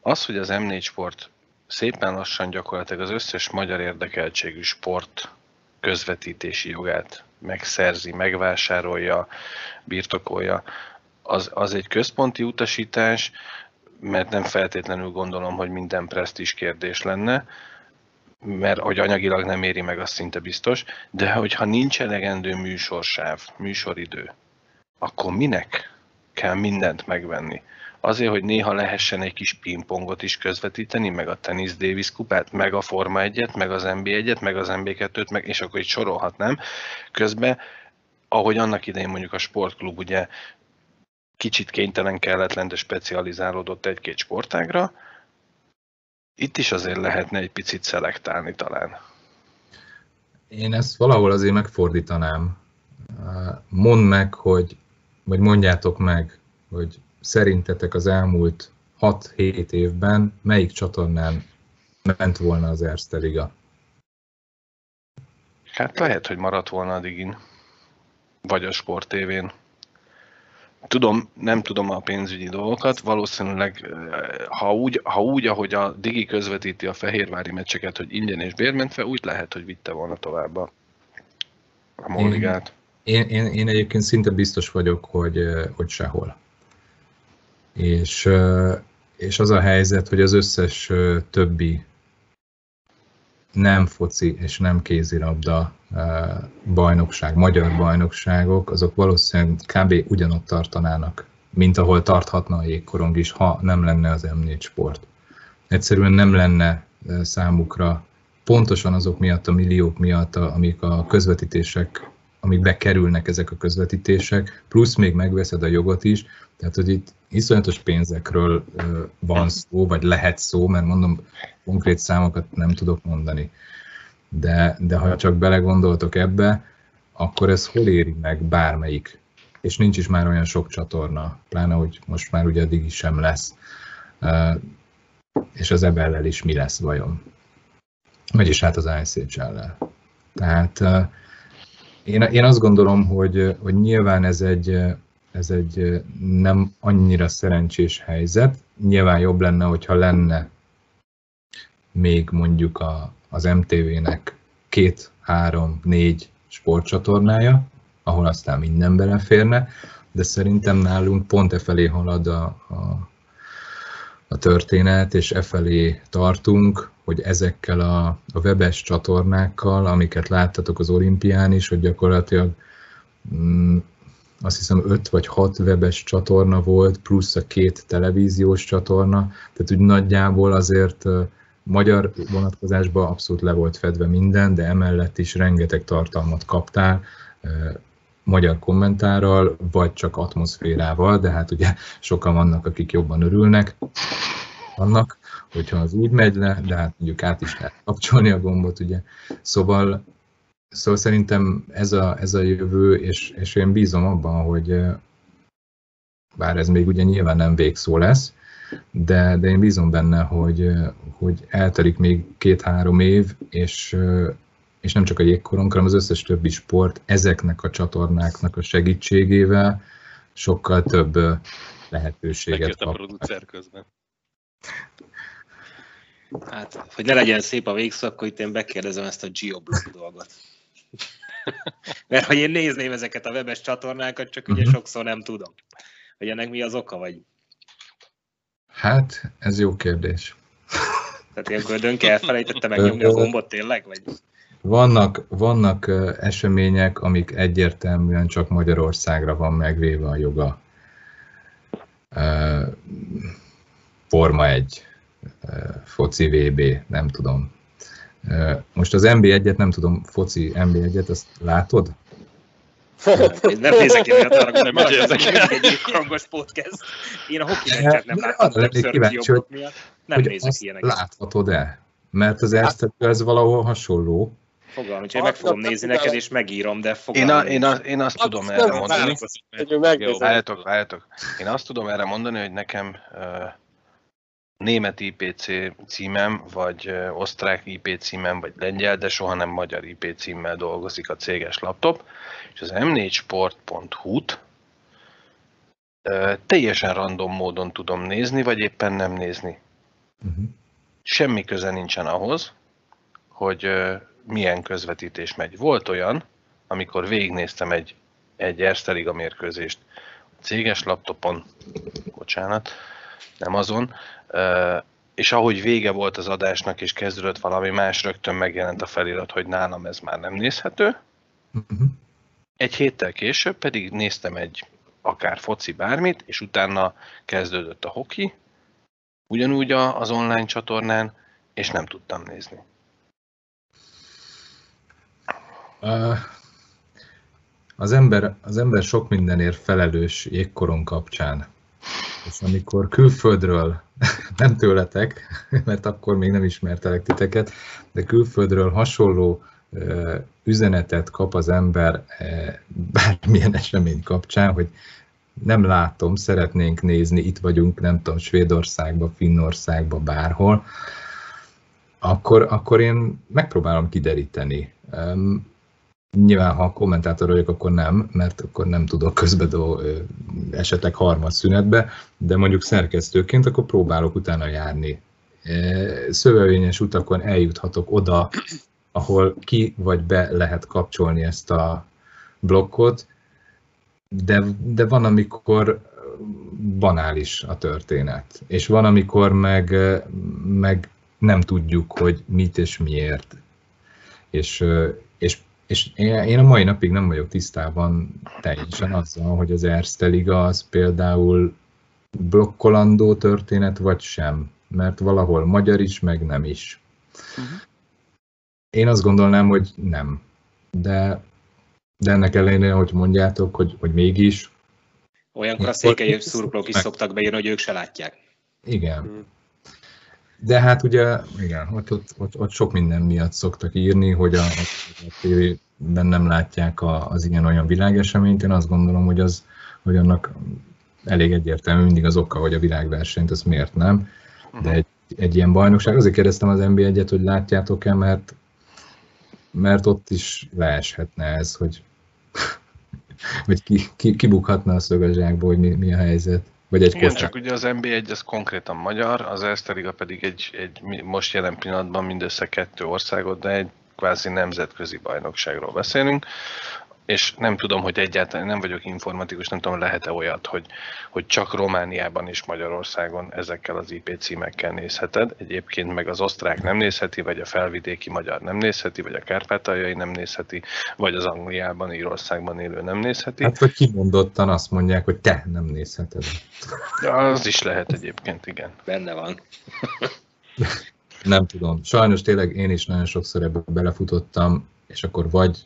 az, hogy az M4 Sport szépen lassan gyakorlatilag az összes magyar érdekeltségű sport közvetítési jogát megszerzi, megvásárolja, birtokolja, az, az egy központi utasítás, mert nem feltétlenül gondolom, hogy minden presztis kérdés lenne, mert hogy anyagilag nem éri meg, az szinte biztos, de hogyha nincs elegendő műsorsáv, műsoridő, akkor minek kell mindent megvenni? Azért, hogy néha lehessen egy kis pingpongot is közvetíteni, meg a Tennis Davis kupát, meg a Forma 1-et, meg az NBA 1-et, meg az NB2-t, meg, és akkor itt sorolhatnám. Közben, ahogy annak idején mondjuk a sportklub ugye kicsit kénytelen kelletlen, de specializálódott egy-két sportágra, itt is azért lehetne egy picit szelektálni talán. Én ezt valahol azért megfordítanám. Mondd meg, hogy, vagy mondjátok meg, hogy szerintetek az elmúlt 6-7 évben melyik csatornán ment volna az Erste Liga? Hát lehet, hogy maradt volna a Digin, vagy a Sport TV-n. Tudom, nem tudom a pénzügyi dolgokat, valószínűleg ha úgy, ha úgy, ahogy a Digi közvetíti a fehérvári meccseket, hogy ingyen és bérmentve, úgy lehet, hogy vitte volna tovább a, a Molligát. Én, én, én egyébként szinte biztos vagyok, hogy, hogy sehol. És, és az a helyzet, hogy az összes többi nem foci és nem kézilabda bajnokság, magyar bajnokságok, azok valószínűleg kb. ugyanott tartanának, mint ahol tarthatna a jégkorong is, ha nem lenne az M4 sport. Egyszerűen nem lenne számukra pontosan azok miatt, a milliók miatt, amik a közvetítések, amik bekerülnek ezek a közvetítések, plusz még megveszed a jogot is, tehát hogy itt iszonyatos pénzekről van szó, vagy lehet szó, mert mondom, konkrét számokat nem tudok mondani. De, de ha csak belegondoltok ebbe, akkor ez hol éri meg bármelyik? És nincs is már olyan sok csatorna, pláne, hogy most már ugye addig is sem lesz. És az ebellel is mi lesz vajon? Vagyis hát az ICHL-lel. Tehát én, én azt gondolom, hogy, hogy nyilván ez egy, ez egy nem annyira szerencsés helyzet. Nyilván jobb lenne, hogyha lenne még mondjuk a, az MTV-nek két, három, négy sportcsatornája, ahol aztán minden beleférne, de szerintem nálunk pont e felé halad a, a, a történet, és e felé tartunk, hogy ezekkel a, a webes csatornákkal, amiket láttatok az olimpián is, hogy gyakorlatilag mm, azt hiszem öt vagy hat webes csatorna volt, plusz a két televíziós csatorna, tehát úgy nagyjából azért magyar vonatkozásban abszolút le volt fedve minden, de emellett is rengeteg tartalmat kaptál, magyar kommentárral, vagy csak atmoszférával, de hát ugye sokan vannak, akik jobban örülnek annak, hogyha az úgy megy le, de hát mondjuk át is lehet kapcsolni a gombot, ugye. Szóval Szóval szerintem ez a, ez a jövő, és, és én bízom abban, hogy bár ez még ugye nyilván nem végszó lesz, de, de én bízom benne, hogy, hogy eltelik még két-három év, és, és nem csak a jégkorong, hanem az összes többi sport ezeknek a csatornáknak a segítségével sokkal több lehetőséget kap. a producer közben. Hát, hogy ne legyen szép a végszó, akkor itt én bekérdezem ezt a geoblog dolgot. Mert hogy én nézném ezeket a webes csatornákat, csak ugye uh-huh. sokszor nem tudom, hogy ennek mi az oka, vagy... Hát, ez jó kérdés. Tehát ilyenkor dönke elfelejtette megnyomni a gombot tényleg, vagy... Vannak, vannak események, amik egyértelműen csak Magyarországra van megvéve a joga. Forma 1, foci VB, nem tudom. Most az NB1-et, nem tudom, foci NB1-et, azt látod? Nem nézek ki olyat arra, hogy magyar ezek egy hangos podcast. Én a hoki meccset nem láttam többször kíváncsi, hogy, miatt. Nem hogy nézek ilyeneket. Láthatod-e? Mert az Erztető ez valahol hasonló. Fogalmam, úgyhogy meg fogom nézni neked, és megírom, de fogalmam. Én, a, én, a, én azt tudom erre mondani. Várjatok, várjatok. Én azt tudom erre mondani, hogy nekem uh, német IPC címem, vagy osztrák IP címem, vagy lengyel, de soha nem magyar IP címmel dolgozik a céges laptop, és az m4sport.hu-t uh, teljesen random módon tudom nézni, vagy éppen nem nézni. Uh-huh. Semmi köze nincsen ahhoz, hogy milyen közvetítés megy. Volt olyan, amikor végignéztem egy, egy Erste mérkőzést céges laptopon, bocsánat, nem azon, és ahogy vége volt az adásnak, és kezdődött valami más, rögtön megjelent a felirat, hogy nálam ez már nem nézhető. Uh-huh. Egy héttel később pedig néztem egy akár foci bármit, és utána kezdődött a hoki, ugyanúgy az online csatornán, és nem tudtam nézni. Az ember, az ember sok mindenért felelős jégkoron kapcsán. És amikor külföldről, nem tőletek, mert akkor még nem ismertelek titeket, de külföldről hasonló üzenetet kap az ember bármilyen esemény kapcsán, hogy nem látom, szeretnénk nézni, itt vagyunk, nem tudom, Svédországba, Finnországba, bárhol, akkor, akkor én megpróbálom kideríteni. Nyilván, ha kommentátor vagyok, akkor nem, mert akkor nem tudok közbedó esetleg harmad szünetbe, de mondjuk szerkesztőként akkor próbálok utána járni. Szövevényes utakon eljuthatok oda, ahol ki vagy be lehet kapcsolni ezt a blokkot, de, de van, amikor banális a történet, és van, amikor meg, meg nem tudjuk, hogy mit és miért. És, és én a mai napig nem vagyok tisztában teljesen azzal, hogy az Erste Liga az például blokkolandó történet, vagy sem. Mert valahol magyar is, meg nem is. Uh-huh. Én azt gondolnám, hogy nem. De, de ennek ellenére, hogy mondjátok, hogy, hogy mégis. Olyankor a székely szurkolók is szoktak bejönni, hogy ők se látják. Igen. Uh-huh. De hát ugye, igen, ott, ott, ott, ott sok minden miatt szoktak írni, hogy a, a tévében nem látják a, az ilyen-olyan világeseményt. Én azt gondolom, hogy, az, hogy annak elég egyértelmű mindig az oka, hogy a világversenyt, az miért nem. De egy, egy ilyen bajnokság, azért kérdeztem az NB1-et, hogy látjátok-e, mert, mert ott is leeshetne ez, hogy, hogy ki, ki, kibukhatna a szögezsákból, hogy mi, mi a helyzet. Vagy egy Igen, csak ugye az NB1 az konkrétan magyar, az Erste pedig egy, egy, most jelen pillanatban mindössze kettő országot, de egy kvázi nemzetközi bajnokságról beszélünk, és nem tudom, hogy egyáltalán nem vagyok informatikus, nem tudom, lehet-e olyat, hogy, hogy csak Romániában és Magyarországon ezekkel az IP címekkel nézheted, egyébként meg az osztrák nem nézheti, vagy a felvidéki magyar nem nézheti, vagy a kárpátaljai nem nézheti, vagy az Angliában, Írországban élő nem nézheti. Hát, vagy kimondottan azt mondják, hogy te nem nézheted. De az is lehet egyébként, igen. Benne van. nem tudom. Sajnos tényleg én is nagyon sokszor ebbe belefutottam, és akkor vagy,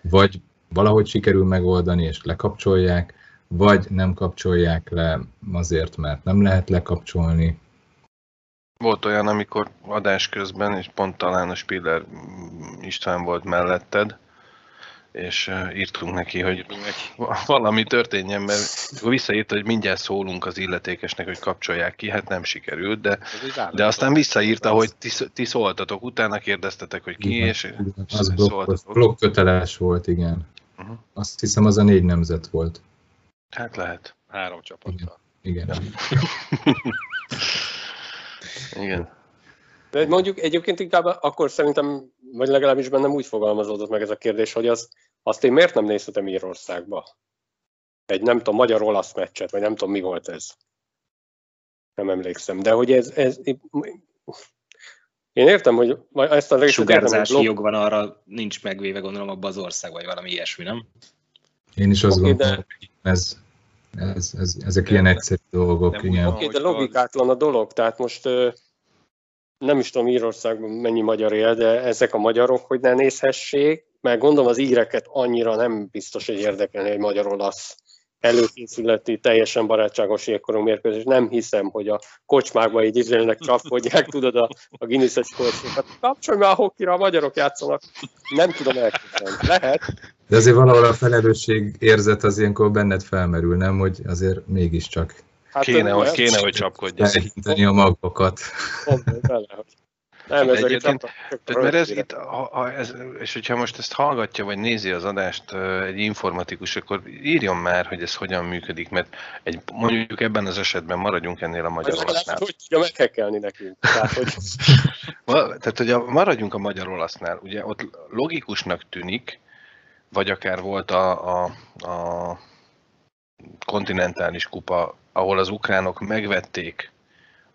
vagy valahogy sikerül megoldani, és lekapcsolják, vagy nem kapcsolják le azért, mert nem lehet lekapcsolni. Volt olyan, amikor adás közben, és pont talán a Spiller István volt melletted, és írtunk neki, hogy valami történjen, mert visszaírta, hogy mindjárt szólunk az illetékesnek, hogy kapcsolják ki, hát nem sikerült, de, de aztán visszaírta, hogy ti, ti szóltatok, utána kérdeztetek, hogy ki, igen, és az blokk, blokk köteles volt, igen. Uh-huh. Azt hiszem az a négy nemzet volt. Hát lehet. Három csapattal. Igen. Igen. Igen. De mondjuk egyébként inkább akkor szerintem, vagy legalábbis bennem úgy fogalmazódott meg ez a kérdés, hogy az, azt én miért nem nézhetem Írországba? Egy nem tudom, magyar-olasz meccset, vagy nem tudom mi volt ez. Nem emlékszem, de hogy ez, ez én értem, hogy ezt a Sugárzási értem, jog van arra, nincs megvéve gondolom abban az ország, vagy valami ilyesmi, nem? Én is azt okay, gondolom, de... ez Ez, ez, ezek ilyen egyszerű dolgok. Nem igen. Oké, de logikátlan a dolog, tehát most nem is tudom Írországban mennyi magyar él, de ezek a magyarok, hogy ne nézhessék, mert gondolom az íreket annyira nem biztos, hogy érdekelni egy magyar-olasz előkészületi, teljesen barátságos jégkorong mérkőzés. Nem hiszem, hogy a kocsmákban így izraelnek csapkodják, tudod, a, a Guinness-es korszókat. Kapcsolj már a hokira, a magyarok játszanak. Nem tudom elképzelni. Lehet, De azért valahol a felelősség érzet az ilyenkor benned felmerül, nem? Hogy azért mégiscsak hát Kéne, hogy, kéne, hogy csapkodjanak. elhinteni a magokat. gondolj bele, hogy nem, ezek Egyébként- Tehát mert ez itt, ha, ha ez, és hogyha most ezt hallgatja, vagy nézi az adást egy informatikus, akkor írjon már, hogy ez hogyan működik, mert egy, mondjuk ebben az esetben maradjunk ennél a magyar olasznál. hogy tudja meghekkelni nekünk. Tehát, hogy Tehát, hogy a, maradjunk a magyar olasznál, ugye ott logikusnak tűnik, vagy akár volt a, a, a kontinentális kupa, ahol az ukránok megvették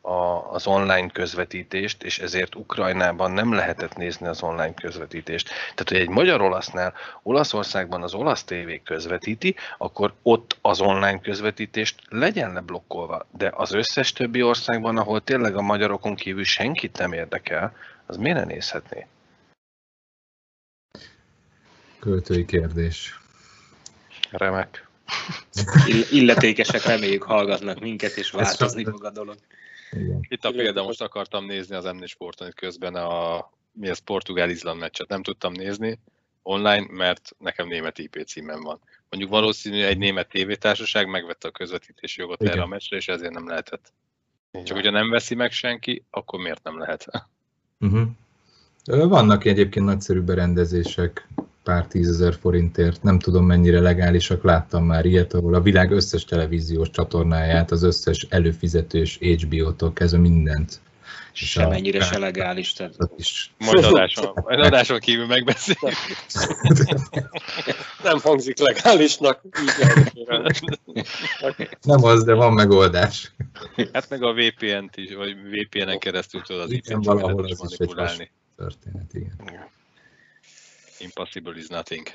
a, az online közvetítést, és ezért Ukrajnában nem lehetett nézni az online közvetítést. Tehát, hogy egy magyar olasznál Olaszországban az olasz tévé közvetíti, akkor ott az online közvetítést legyen leblokkolva. De az összes többi országban, ahol tényleg a magyarokon kívül senkit nem érdekel, az miért ne nézhetné? Költői kérdés. Remek. Ill- Illetékesek reméljük hallgatnak minket, és változni fog a dolog. Igen. Itt a példa, most akartam nézni az M4 Sporton itt közben a mi ez Portugál-Izland meccset. Nem tudtam nézni online, mert nekem német IP címem van. Mondjuk valószínű egy német tévétársaság megvette a közvetítési jogot Igen. erre a meccsre, és ezért nem lehetett. Így Csak hogyha nem veszi meg senki, akkor miért nem lehet? Uh-huh. Vannak egyébként nagyszerű berendezések pár tízezer forintért, nem tudom mennyire legálisak, láttam már ilyet, ahol a világ összes televíziós csatornáját, az összes előfizetős HBO-tól kezdve mindent. És a- Semennyire se legális. Tehát is. Majd adáson, majd adáson kívül megbeszéljük. nem hangzik legálisnak. Nem az, de van megoldás. Hát meg a VPN-t is, vagy VPN-en keresztül tudod az Igen, IP valahol címedet is az is egy manipulálni. Történet, igen. Impossible is nothing.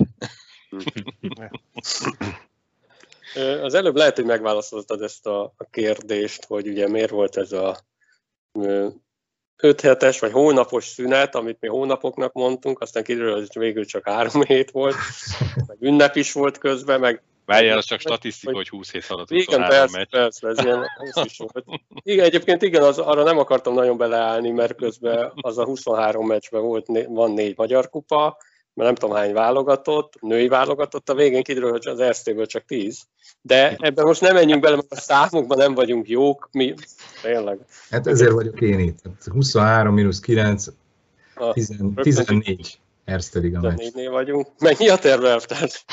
Az előbb lehet, hogy megválaszoltad ezt a, a kérdést, hogy ugye miért volt ez a ö, öt hetes vagy hónapos szünet, amit mi hónapoknak mondtunk, aztán kiderül, hogy végül csak három hét volt, meg ünnep is volt közben, meg Várjál, az csak statisztika, hogy 20 hét alatt igen, 23 persze, persze, ez ilyen ez is volt. Igen, egyébként igen, az, arra nem akartam nagyon beleállni, mert közben az a 23 meccsben volt, van négy magyar kupa, mert nem tudom hány válogatott, női válogatott, a végén kiderül, hogy az Erztéből csak 10. De ebben most nem menjünk bele, mert a számokban nem vagyunk jók, mi tényleg. Hát ezért vagyok én itt. Hát 23 mínusz 9, A 10 14 Erste Liga meccs. 14-nél vagyunk. Mennyi a terve, elvtárs?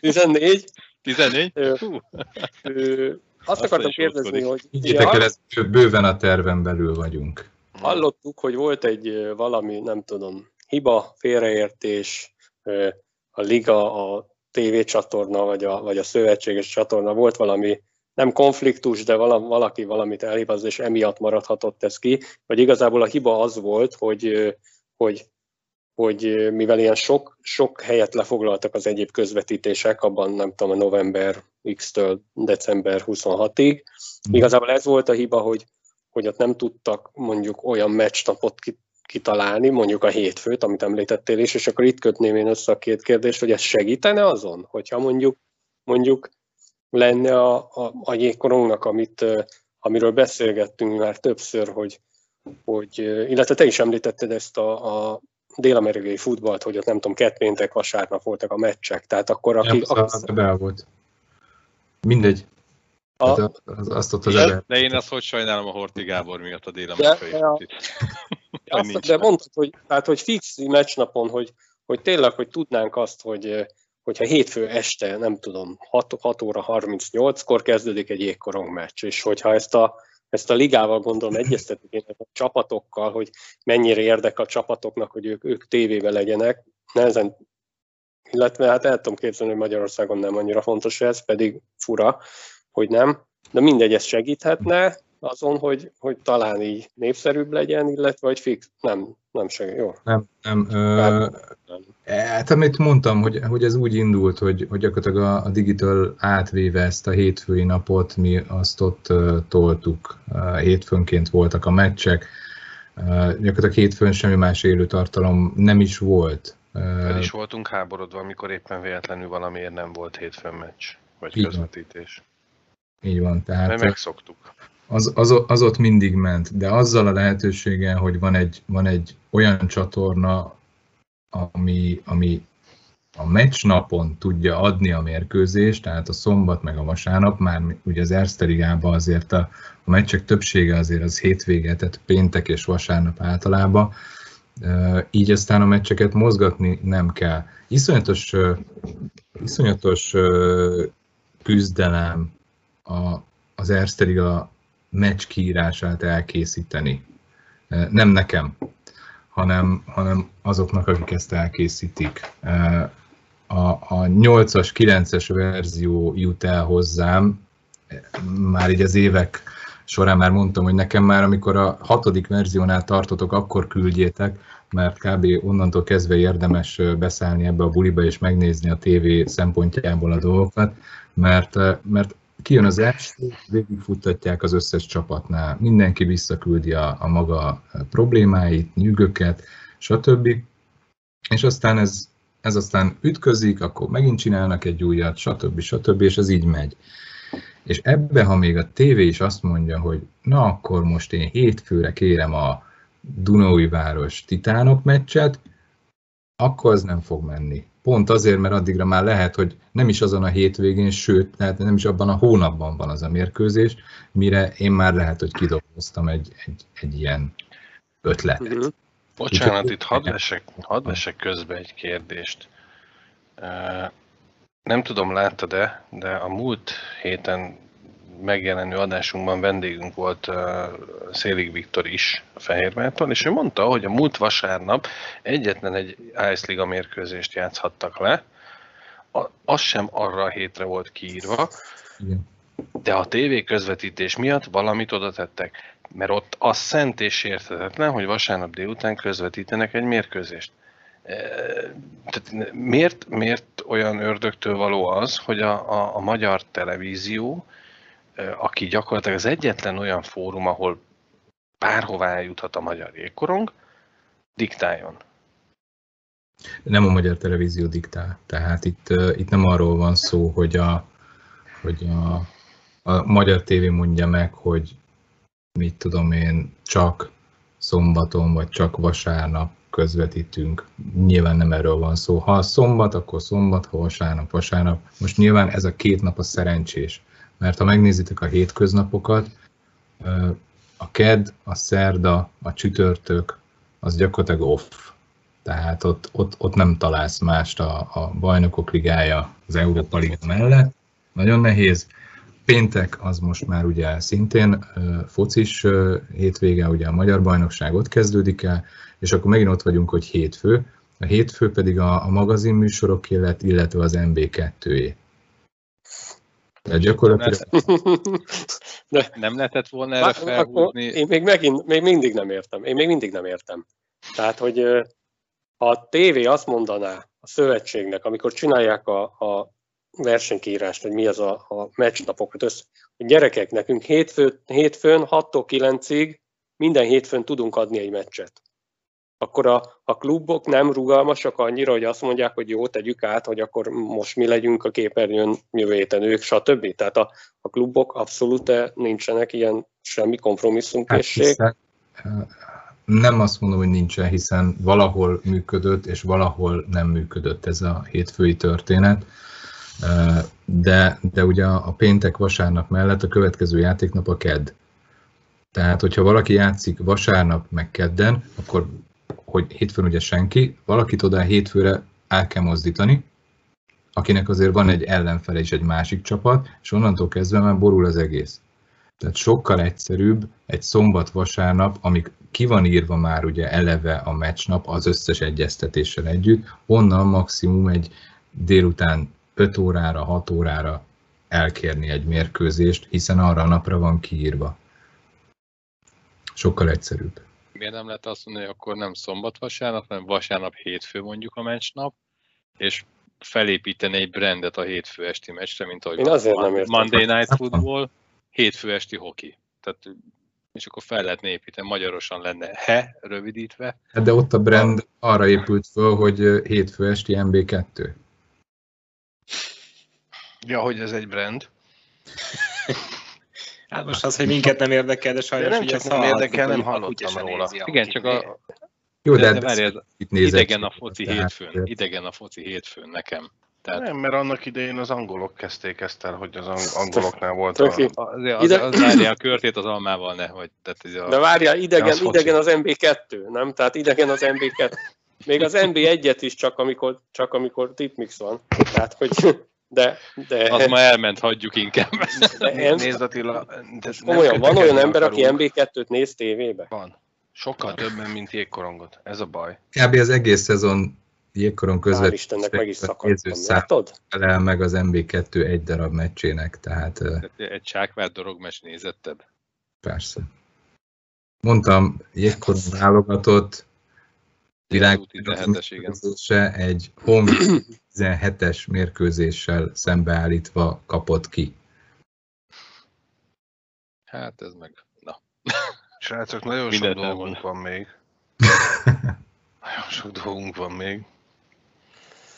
14. 14? Ö, Ö, Azt Aztán akartam kérdezni, hogy Higgyétek el, ez bő- bőven a terven belül vagyunk. Hallottuk, hogy volt egy valami, nem tudom, hiba, félreértés, a liga, a tévécsatorna, vagy a, vagy a szövetséges csatorna, volt valami, nem konfliktus, de vala, valaki valamit elhibázott, és emiatt maradhatott ez ki, vagy igazából a hiba az volt, hogy, hogy, hogy mivel ilyen sok, sok helyet lefoglaltak az egyéb közvetítések, abban nem tudom, a november X-től december 26-ig, igazából ez volt a hiba, hogy hogy ott nem tudtak mondjuk olyan meccsnapot ki- kitalálni, mondjuk a hétfőt, amit említettél is, és akkor itt kötném én össze a két kérdést, hogy ez segítene azon, hogyha mondjuk mondjuk lenne a, a, a jégkorongnak, amit, amiről beszélgettünk már többször, hogy, hogy illetve te is említetted ezt a, a dél-amerikai futballt, hogy ott nem tudom, kett péntek, vasárnap voltak a meccsek, tehát akkor aki, Nem, aki az a Ebel volt. Mindegy. A, Tehát az, azt ott az. Ebel. De én azt hogy sajnálom a Horti Gábor miatt a De- dél-amerikai de a- azt, de mondtad, hogy, tehát, hogy fix meccsnapon, hogy, hogy tényleg, hogy tudnánk azt, hogy eh, hogyha hétfő este, nem tudom, 6, 6 óra 38-kor kezdődik egy jégkorong meccs, és hogyha ezt a, ezt a ligával gondolom egyeztetik én a csapatokkal, hogy mennyire érdek a csapatoknak, hogy ők, ők tévébe legyenek, nehezen, illetve hát el tudom képzelni, hogy Magyarországon nem annyira fontos ez, pedig fura, hogy nem, de mindegy, ez segíthetne, azon, hogy, hogy talán így népszerűbb legyen, illetve hogy fix, nem, nem se jó. Nem, nem. Ö, hát amit mondtam, hogy, hogy ez úgy indult, hogy, hogy gyakorlatilag a, a Digital átvéve ezt a hétfői napot, mi azt ott uh, toltuk. Uh, hétfőnként voltak a meccsek, uh, gyakorlatilag hétfőn semmi más élő tartalom nem is volt. El is voltunk háborodva, amikor éppen véletlenül valamiért nem volt hétfőn meccs, vagy Így közvetítés. Így van, tehát... Mert megszoktuk. Az, az, az ott mindig ment, de azzal a lehetőséggel, hogy van egy, van egy olyan csatorna, ami, ami a meccs napon tudja adni a mérkőzést, tehát a szombat meg a vasárnap, már ugye az Erste Ligában azért a, a meccsek többsége azért az hétvége, tehát péntek és vasárnap általában, így aztán a meccseket mozgatni nem kell. Iszonyatos, iszonyatos küzdelem a, az Erste Liga meccs kiírását elkészíteni. Nem nekem, hanem, hanem azoknak, akik ezt elkészítik. A, a 8-as, 9-es verzió jut el hozzám, már így az évek során már mondtam, hogy nekem már amikor a hatodik verziónál tartotok, akkor küldjétek, mert kb. onnantól kezdve érdemes beszállni ebbe a buliba és megnézni a tévé szempontjából a dolgokat, mert, mert kijön az első, végigfuttatják az összes csapatnál, mindenki visszaküldi a, a maga problémáit, nyűgöket, stb. És aztán ez, ez aztán ütközik, akkor megint csinálnak egy újat, stb. stb. és ez így megy. És ebbe, ha még a tévé is azt mondja, hogy na akkor most én hétfőre kérem a Dunói Város Titánok meccset, akkor az nem fog menni. Pont azért, mert addigra már lehet, hogy nem is azon a hétvégén, sőt, lehet, nem is abban a hónapban van az a mérkőzés, mire én már lehet, hogy kidolgoztam egy, egy, egy ilyen ötletet. Uh-huh. Bocsánat, itt hadd vessek, hadd vessek közbe egy kérdést. Nem tudom, láttad-e, de a múlt héten megjelenő adásunkban vendégünk volt uh, Szélig Viktor is a Fehérvártól, és ő mondta, hogy a múlt vasárnap egyetlen egy Ice Liga mérkőzést játszhattak le, a, az sem arra a hétre volt kiírva, de a tévé közvetítés miatt valamit oda tettek, mert ott az szent és érthetetlen, hogy vasárnap délután közvetítenek egy mérkőzést. Tehát miért, miért olyan ördögtől való az, hogy a, a, a magyar televízió aki gyakorlatilag az egyetlen olyan fórum, ahol bárhová eljuthat a magyar jégkorong, diktáljon. Nem a magyar televízió diktál. Tehát itt, itt nem arról van szó, hogy a, hogy a, a magyar tévé mondja meg, hogy mit tudom én, csak szombaton vagy csak vasárnap közvetítünk. Nyilván nem erről van szó. Ha szombat, akkor szombat, ha vasárnap, vasárnap. Most nyilván ez a két nap a szerencsés mert ha megnézitek a hétköznapokat, a ked, a szerda, a csütörtök, az gyakorlatilag off. Tehát ott, ott, ott nem találsz mást a, a bajnokok ligája az Európa Liga mellett. Nagyon nehéz. Péntek az most már ugye szintén focis hétvége, ugye a magyar bajnokság ott kezdődik el, és akkor megint ott vagyunk, hogy hétfő. A hétfő pedig a, a magazinműsorok élet, illetve az MB2-é. De gyakorlatilag... De, nem lehetett volna erre felhúzni? Én még, megint, még mindig nem értem. Én még mindig nem értem. Tehát, hogy a tévé azt mondaná a szövetségnek, amikor csinálják a, a versenykírást, hogy mi az a, a meccsnapokat össze, hogy gyerekek, nekünk hétfő, hétfőn 6-tól 9-ig minden hétfőn tudunk adni egy meccset akkor a, a klubok nem rugalmasak annyira, hogy azt mondják, hogy jó, tegyük át, hogy akkor most mi legyünk a képernyőn jövő héten ők, stb. Tehát a, a klubok abszolút nincsenek ilyen semmi kompromisszumkészség. Hát nem azt mondom, hogy nincsen, hiszen valahol működött, és valahol nem működött ez a hétfői történet. De, de ugye a péntek vasárnap mellett a következő játéknap a kedd. Tehát, hogyha valaki játszik vasárnap meg kedden, akkor hogy hétfőn ugye senki, valakit oda hétfőre el kell mozdítani, akinek azért van egy ellenfele és egy másik csapat, és onnantól kezdve már borul az egész. Tehát sokkal egyszerűbb egy szombat-vasárnap, amik ki van írva már ugye eleve a meccsnap az összes egyeztetéssel együtt, onnan maximum egy délután 5 órára, 6 órára elkérni egy mérkőzést, hiszen arra a napra van kiírva. Sokkal egyszerűbb. Miért nem lehet azt mondani, hogy akkor nem szombat-vasárnap, hanem vasárnap-hétfő mondjuk a meccsnap, és felépíteni egy brandet a hétfő esti meccsre, mint ahogy Én azért nem értem. Monday Night Football, hétfő esti hoki. Tehát, és akkor fel lehetne építeni, magyarosan lenne he, rövidítve. De ott a brand arra épült föl, hogy hétfő esti MB2. Ja, hogy ez egy brand. Hát most az, hogy minket nem érdekel, de De sajnos nem ugye csak nem érdekel, nem hallottam róla. Igen, csak a, Jó, de, de, de várj, ez itt nézek. idegen a foci hétfőn. Idegen a foci hétfőn nekem. Tehát Nem, mert annak idején az angolok kezdték ezt el, hogy az ang- angoloknál volt a... az, az, Ide- az, várja a körtét az almával ne, hogy tehát ez a, De várjál, idegen, az idegen az MB2, nem? Tehát idegen az MB2. Még az MB1-et is csak amikor, csak amikor tipmix van. Tehát, hogy de, de, az ma elment, hagyjuk inkább. de em- Nézd Attila, de komolyan, van olyan ember, aki akarunk. MB2-t néz tévébe? Van. Sokkal többen, mint jégkorongot. Ez a baj. Kb. az egész szezon jégkoron Hál' Istennek meg is szakadtam, látod? felel meg az MB2 egy darab meccsének, tehát Tehát egy sákvár dorog meccs nézetted. persze. Mondtam, jégkoron válogatott, világ Az U17-es, igen. mérkőzése egy home 17-es mérkőzéssel szembeállítva kapott ki. Hát ez meg, na. Srácok, nagyon Mindent sok dolgunk elmond. van még. Nagyon sok dolgunk van még.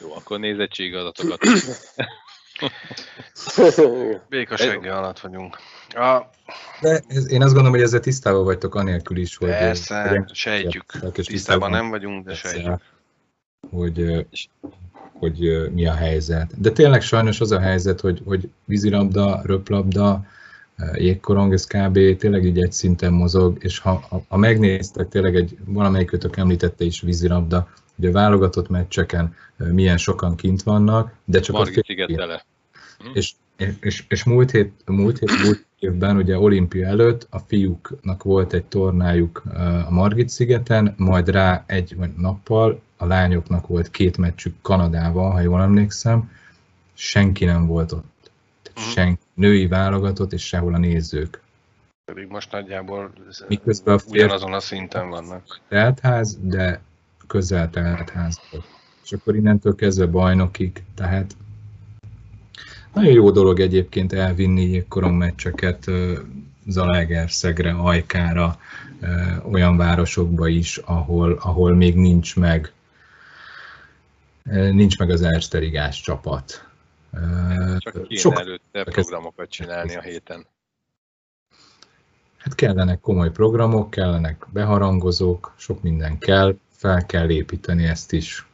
Jó, akkor nézettségi adatokat. Béka segge alatt vagyunk. A, De ez, én azt gondolom, hogy ezzel tisztában vagytok anélkül is, hogy... persze, hogy- sejtjük. és Tisztában nem vagyunk, de persze, sejtjük. Hogy, ö, hogy ö, mi a helyzet. De tényleg sajnos az a helyzet, hogy, hogy vízilabda, röplabda, jégkorong, ez kb. tényleg így egy szinten mozog, és ha, ha, ha megnéztek, tényleg egy, valamelyikőtök említette is vízilabda, hogy a válogatott meccseken ö, milyen sokan kint vannak, de csak a Margit sziget tele. és, és, és múlt, hét, múlt, hét, múlt évben, ugye olimpia előtt a fiúknak volt egy tornájuk uh, a Margit szigeten, majd rá egy nappal a lányoknak volt két meccsük Kanadával, ha jól emlékszem, senki nem volt ott. Mhm. senki, női válogatott, és sehol a nézők. Pedig most nagyjából Miközben a férfi- ugyanazon a szinten vannak. Teltház, de közel teltház. És akkor innentől kezdve bajnokig, tehát nagyon jó dolog egyébként elvinni jégkorong meccseket ö, Zalaegerszegre, Ajkára, ö, olyan városokba is, ahol, ahol még nincs meg nincs meg az Ersterigás csapat. Ö, Csak kéne sok- előtte programokat csinálni a héten. Hát kellenek komoly programok, kellenek beharangozók, sok minden kell, fel kell építeni ezt is.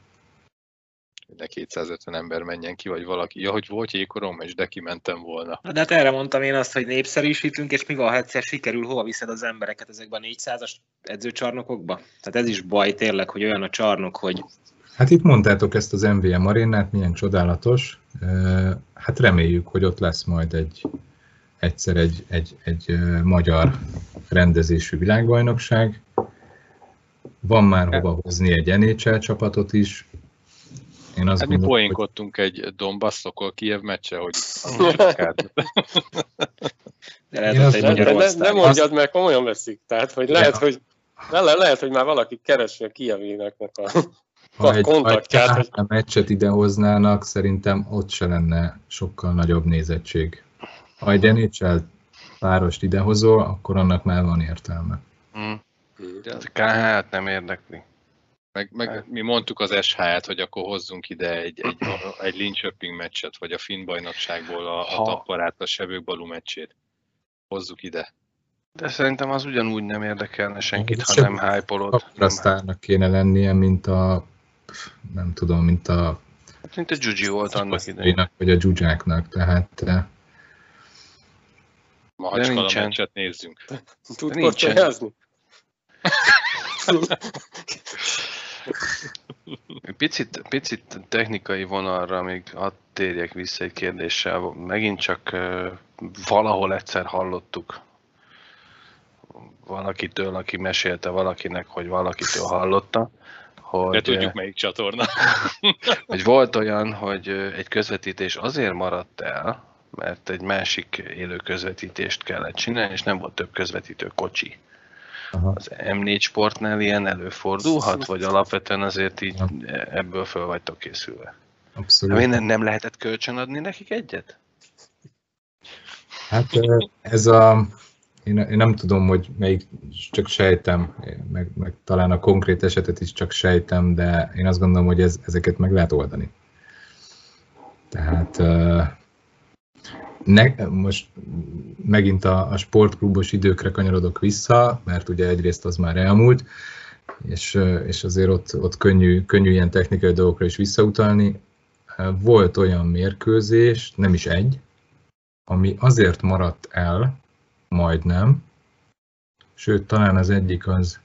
Ne 250 ember menjen ki, vagy valaki. Ja, hogy volt jégkorom, és de kimentem volna. Na, de hát erre mondtam én azt, hogy népszerűsítünk, és mi van, ha egyszer sikerül, hova viszed az embereket ezekben a 400-as edzőcsarnokokba? Tehát ez is baj tényleg, hogy olyan a csarnok, hogy Hát itt mondtátok ezt az MVM arénát, milyen csodálatos. Hát reméljük, hogy ott lesz majd egy egyszer egy, egy, egy magyar rendezésű világbajnokság. Van már hova hozni egy NHL csapatot is. Én azt Hát mi hogy poénkodtunk egy Donbass Szokol Kiev meccse, hogy de lehet egy Ne, mondjad, mert komolyan veszik. Tehát, hogy lehet, Ja. hogy le, le, lehet, hogy már valaki keresi a Kijevéneknek a... ha a egy, ha egy kontaktját, hogy- meccset idehoznának, szerintem ott se lenne sokkal nagyobb nézettség. Ha egy NHL párost idehozol, akkor annak már van értelme. Mm. A KH-t nem érdekli. Meg, meg mi mondtuk az SH-t, hogy akkor hozzunk ide egy, egy, egy Linköping meccset, vagy a Finn bajnokságból a, a Ha. Tapparát, a Sebők Balú meccsét. Hozzuk ide. De szerintem az ugyanúgy nem érdekelne senkit, ha nem hype-olod. Akkora sztárnak kéne lennie, mint a nem tudom, mint a Mint a Gyugyi volt annak idején. Vagy a dzsuzsáknak, tehát eh, Ma De hacskala nincsen. meccset nézzünk. Tud Nincsen. korcsolyázni? Picit, picit technikai vonalra még hadd térjek vissza egy kérdéssel. Megint csak ö, valahol egyszer hallottuk valakitől, aki mesélte valakinek, hogy valakitől hallotta, hogy, De tudjuk melyik csatorna. hogy volt olyan, hogy egy közvetítés azért maradt el, mert egy másik élő közvetítést kellett csinálni, és nem volt több közvetítő kocsi. Aha. Az M4 sportnál ilyen előfordulhat, vagy alapvetően azért így ebből föl vagytok készülve? Abszolút. Nem, nem lehetett kölcsönadni nekik egyet? Hát ez a, én, én nem tudom, hogy melyik, csak sejtem, meg, meg talán a konkrét esetet is csak sejtem, de én azt gondolom, hogy ez, ezeket meg lehet oldani. Tehát ne, most megint a, a sportklubos időkre kanyarodok vissza, mert ugye egyrészt az már elmúlt, és, és azért ott, ott könnyű, könnyű ilyen technikai dolgokra is visszautalni. Volt olyan mérkőzés, nem is egy, ami azért maradt el, majdnem, sőt, talán az egyik az,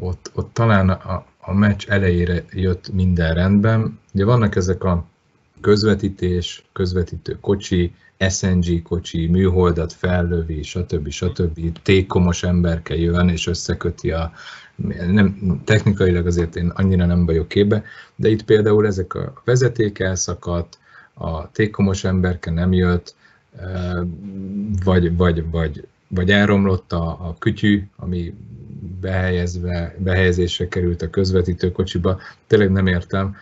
ott, ott talán a, a meccs elejére jött minden rendben. Ugye vannak ezek a közvetítés, közvetítő kocsi, SNG kocsi, műholdat fellövi, stb. stb. Tékomos emberke jön és összeköti a nem, technikailag azért én annyira nem vagyok képbe, de itt például ezek a vezeték elszakadt, a tékomos emberke nem jött, vagy, vagy, vagy, vagy elromlott a, a kütyű, ami behelyezve, behelyezésre került a közvetítő kocsiba, tényleg nem értem,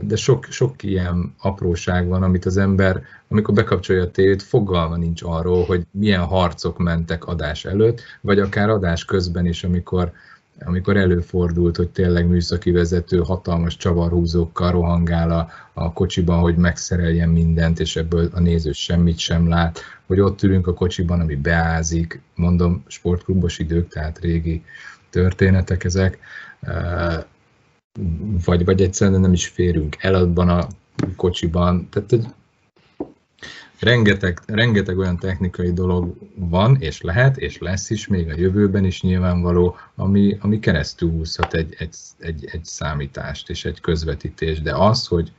de sok, sok ilyen apróság van, amit az ember, amikor bekapcsolja a tévét, fogalma nincs arról, hogy milyen harcok mentek adás előtt, vagy akár adás közben is, amikor, amikor előfordult, hogy tényleg műszaki vezető hatalmas csavarhúzókkal rohangál a, a kocsiban, hogy megszereljen mindent, és ebből a néző semmit sem lát, hogy ott ülünk a kocsiban, ami beázik, mondom, sportklubos idők, tehát régi történetek ezek, vagy, vagy egyszerűen nem is férünk el abban a kocsiban, tehát egy rengeteg, rengeteg olyan technikai dolog van, és lehet, és lesz is még a jövőben is nyilvánvaló, ami, ami keresztül húzhat egy, egy, egy, egy számítást és egy közvetítés, de az, hogy,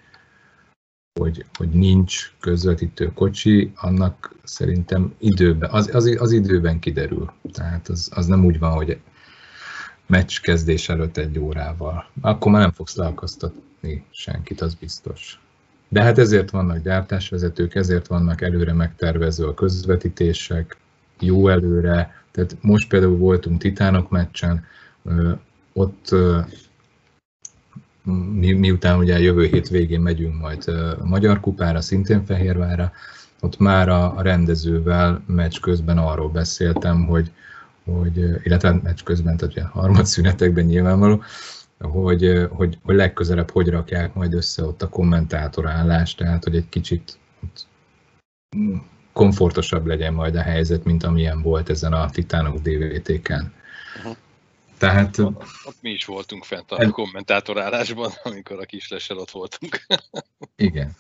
hogy, hogy nincs közvetítő kocsi, annak szerintem időben, az, az, az időben kiderül. Tehát az, az nem úgy van, hogy meccs kezdés előtt egy órával. Akkor már nem fogsz leakasztatni senkit, az biztos. De hát ezért vannak gyártásvezetők, ezért vannak előre megtervező a közvetítések, jó előre. Tehát most például voltunk Titánok meccsen, ott mi, miután ugye jövő hét végén megyünk majd a Magyar Kupára, szintén Fehérvára, ott már a, rendezővel meccs közben arról beszéltem, hogy, hogy illetve meccs közben, tehát a harmadszünetekben nyilvánvaló, hogy, hogy, hogy legközelebb hogy rakják majd össze ott a kommentátorállást, tehát hogy egy kicsit komfortosabb legyen majd a helyzet, mint amilyen volt ezen a Titánok DVT-ken. Uh-huh. Tehát... Ott, ott mi is voltunk fent a kommentátorálásban, amikor a kislessel ott voltunk. Igen.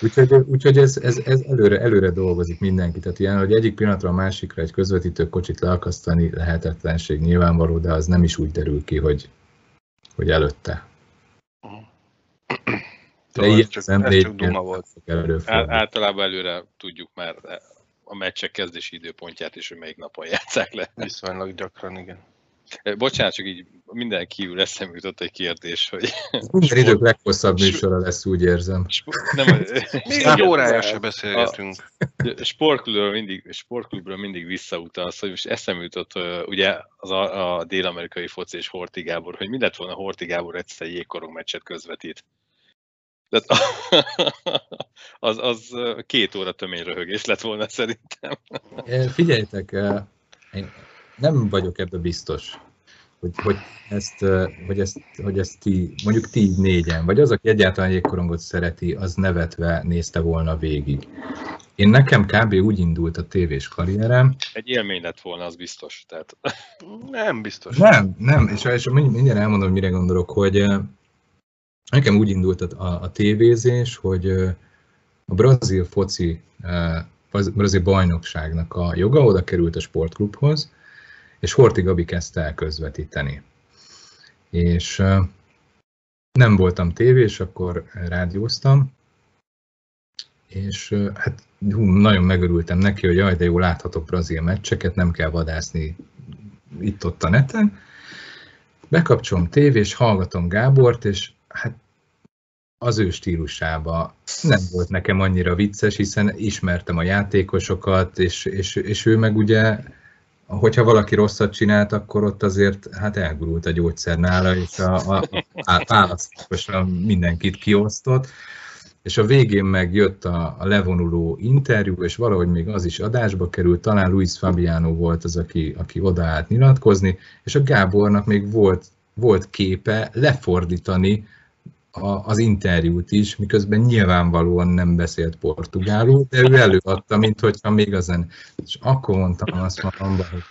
Úgyhogy, úgyhogy ez, ez, ez előre, előre dolgozik mindenki. Tehát ilyen, hogy egyik pillanatra a másikra egy közvetítő kocsit leakasztani lehetetlenség nyilvánvaló, de az nem is úgy derül ki, hogy, hogy előtte. De ilyen csak, ez csak duma volt. Általában előre tudjuk már a meccsek kezdési időpontját és hogy melyik napon játszák le. Viszonylag gyakran, igen. Bocsánat, csak így minden kívül eszembe jutott egy kérdés, hogy... Minden idők leghosszabb műsora lesz, úgy érzem. Nem, Még egy órája se beszélgetünk. A sportklubról mindig, sportklubról mindig visszautalsz, hogy most eszembe jutott ugye az a, a dél-amerikai foci és Horti Gábor, hogy mi lett volna Horti Gábor egyszer jégkorong meccset közvetít. Tehát az, az két óra tömény röhögés lett volna szerintem. Figyeljetek, én nem vagyok ebbe biztos, hogy, hogy, ezt, hogy, ezt, hogy ezt ti, mondjuk ti négyen, vagy az, aki egyáltalán jégkorongot szereti, az nevetve nézte volna végig. Én nekem kb. úgy indult a tévés karrierem. Egy élmény lett volna, az biztos. Tehát... Nem biztos. Nem, nem, és, és mindjárt elmondom, mire gondolok, hogy nekem úgy indult a, a tévézés, hogy a brazil foci, a brazil bajnokságnak a joga oda került a sportklubhoz, és Horti Gabi kezdte el közvetíteni. És nem voltam tévés, akkor rádióztam, és hát hú, nagyon megörültem neki, hogy jaj, de jó, láthatok brazil meccseket, nem kell vadászni itt-ott a neten. Bekapcsolom tévés, hallgatom Gábort, és hát az ő stílusába nem volt nekem annyira vicces, hiszen ismertem a játékosokat, és, és, és ő meg ugye hogyha valaki rosszat csinált, akkor ott azért hát elgurult a gyógyszer nála, és a, a, a választókosan mindenkit kiosztott, és a végén meg jött a, a levonuló interjú, és valahogy még az is adásba került, talán Luis Fabiano volt az, aki, aki odaállt nyilatkozni, és a Gábornak még volt, volt képe lefordítani a, az interjút is, miközben nyilvánvalóan nem beszélt portugálul, de ő előadta, mint hogyha még azen. És akkor mondtam azt magamban, hogy,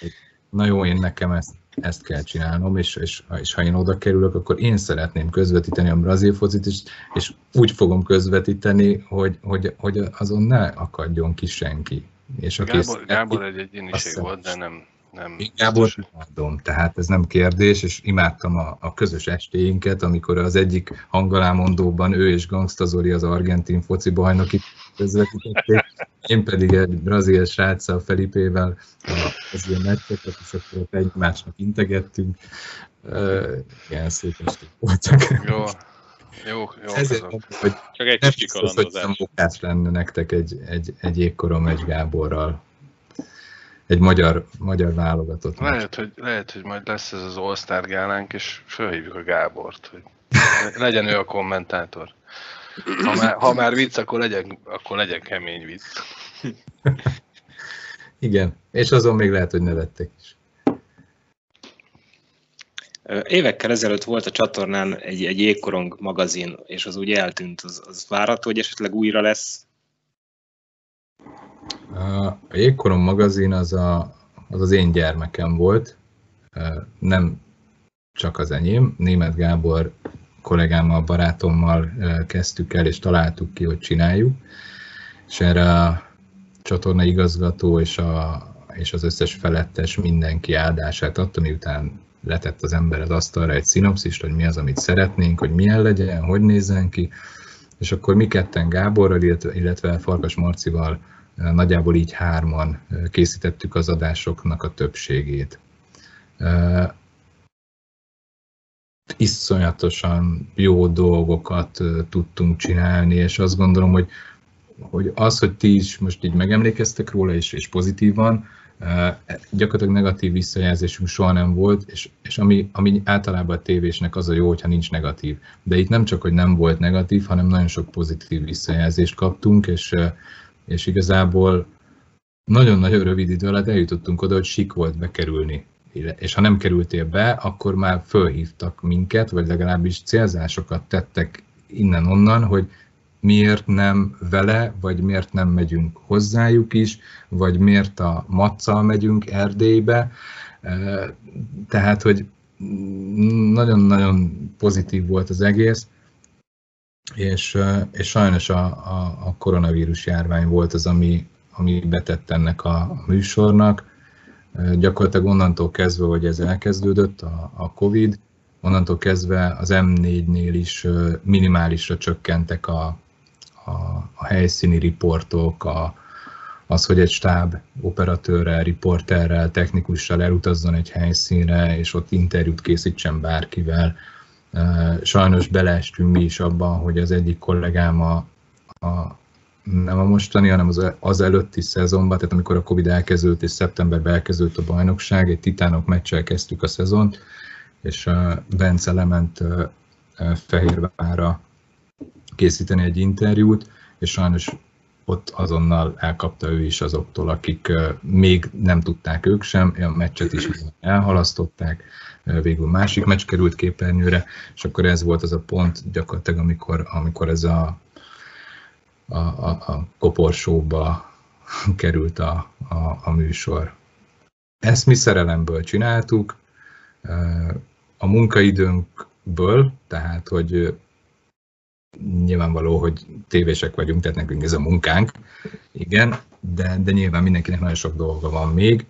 hogy na jó, én nekem ezt, ezt kell csinálnom, és, és, és ha én oda kerülök, akkor én szeretném közvetíteni a brazil focit, és, és úgy fogom közvetíteni, hogy, hogy, hogy azon ne akadjon ki senki. És a Gábor, kész, Gábor egy egyéniség volt, de nem, nem Gábor imádom, tehát ez nem kérdés, és imádtam a, a közös estéinket, amikor az egyik hangalámondóban ő és Gangsta Zori az argentin foci bajnoki közvetítették, én pedig egy brazil sráccal, Felipével az ilyen meccseket, és akkor ott egymásnak integettünk. Ilyen szép esték voltak. Jó, jó, jó. Ezért hogy Csak egy kicsi kalandozás. hogy lenne nektek egy, egy, egy jégkorom egy Gáborral egy magyar, magyar válogatott. Lehet hogy, lehet, hogy majd lesz ez az All-Star gálánk, és felhívjuk a Gábort, hogy legyen ő a kommentátor. Ha már, ha már vicc, akkor legyen, akkor legyen kemény vicc. Igen, és azon még lehet, hogy nevettek is. Évekkel ezelőtt volt a csatornán egy, egy jégkorong magazin, és az úgy eltűnt. Az, az várható, hogy esetleg újra lesz a Jégkorom magazin az, a, az az én gyermekem volt, nem csak az enyém. Német Gábor kollégámmal, barátommal kezdtük el, és találtuk ki, hogy csináljuk. És erre a csatorna igazgató és, a, és az összes felettes mindenki áldását adta, miután letett az ember az asztalra egy szinopszist, hogy mi az, amit szeretnénk, hogy milyen legyen, hogy nézzen ki, és akkor mi ketten Gáborral, illetve, illetve Farkas Marcival Nagyjából így hárman készítettük az adásoknak a többségét. Iszonyatosan jó dolgokat tudtunk csinálni, és azt gondolom, hogy, hogy az, hogy ti is most így megemlékeztek róla, és, és pozitívan, gyakorlatilag negatív visszajelzésünk soha nem volt, és, és ami, ami általában a tévésnek az a jó, hogyha nincs negatív. De itt nem csak, hogy nem volt negatív, hanem nagyon sok pozitív visszajelzést kaptunk, és és igazából nagyon-nagyon rövid idő alatt eljutottunk oda, hogy sik volt bekerülni. És ha nem kerültél be, akkor már fölhívtak minket, vagy legalábbis célzásokat tettek innen-onnan, hogy miért nem vele, vagy miért nem megyünk hozzájuk is, vagy miért a Matszal megyünk Erdélybe. Tehát, hogy nagyon-nagyon pozitív volt az egész és, és sajnos a, a, a koronavírus járvány volt az, ami, ami betett ennek a műsornak. Gyakorlatilag onnantól kezdve, hogy ez elkezdődött, a, a Covid, onnantól kezdve az M4-nél is minimálisra csökkentek a, a, a helyszíni riportok, a, az, hogy egy stáb operatőrrel, riporterrel, technikussal elutazzon egy helyszínre, és ott interjút készítsen bárkivel, Sajnos beleestünk mi is abban, hogy az egyik kollégám a, a nem a mostani, hanem az, az előtti szezonban, tehát amikor a Covid elkezdődött és szeptemberben elkezdődött a bajnokság, egy titánok meccsel kezdtük a szezont, és Bence lement Fehérvára készíteni egy interjút, és sajnos ott azonnal elkapta ő is azoktól, akik még nem tudták ők sem, a meccset is elhalasztották, végül másik meccs került képernyőre, és akkor ez volt az a pont gyakorlatilag, amikor, amikor ez a, a, a, a koporsóba került a, a, a műsor. Ezt mi szerelemből csináltuk, a munkaidőnkből, tehát hogy nyilvánvaló, hogy tévések vagyunk, tehát nekünk ez a munkánk, igen, de, de nyilván mindenkinek nagyon sok dolga van még,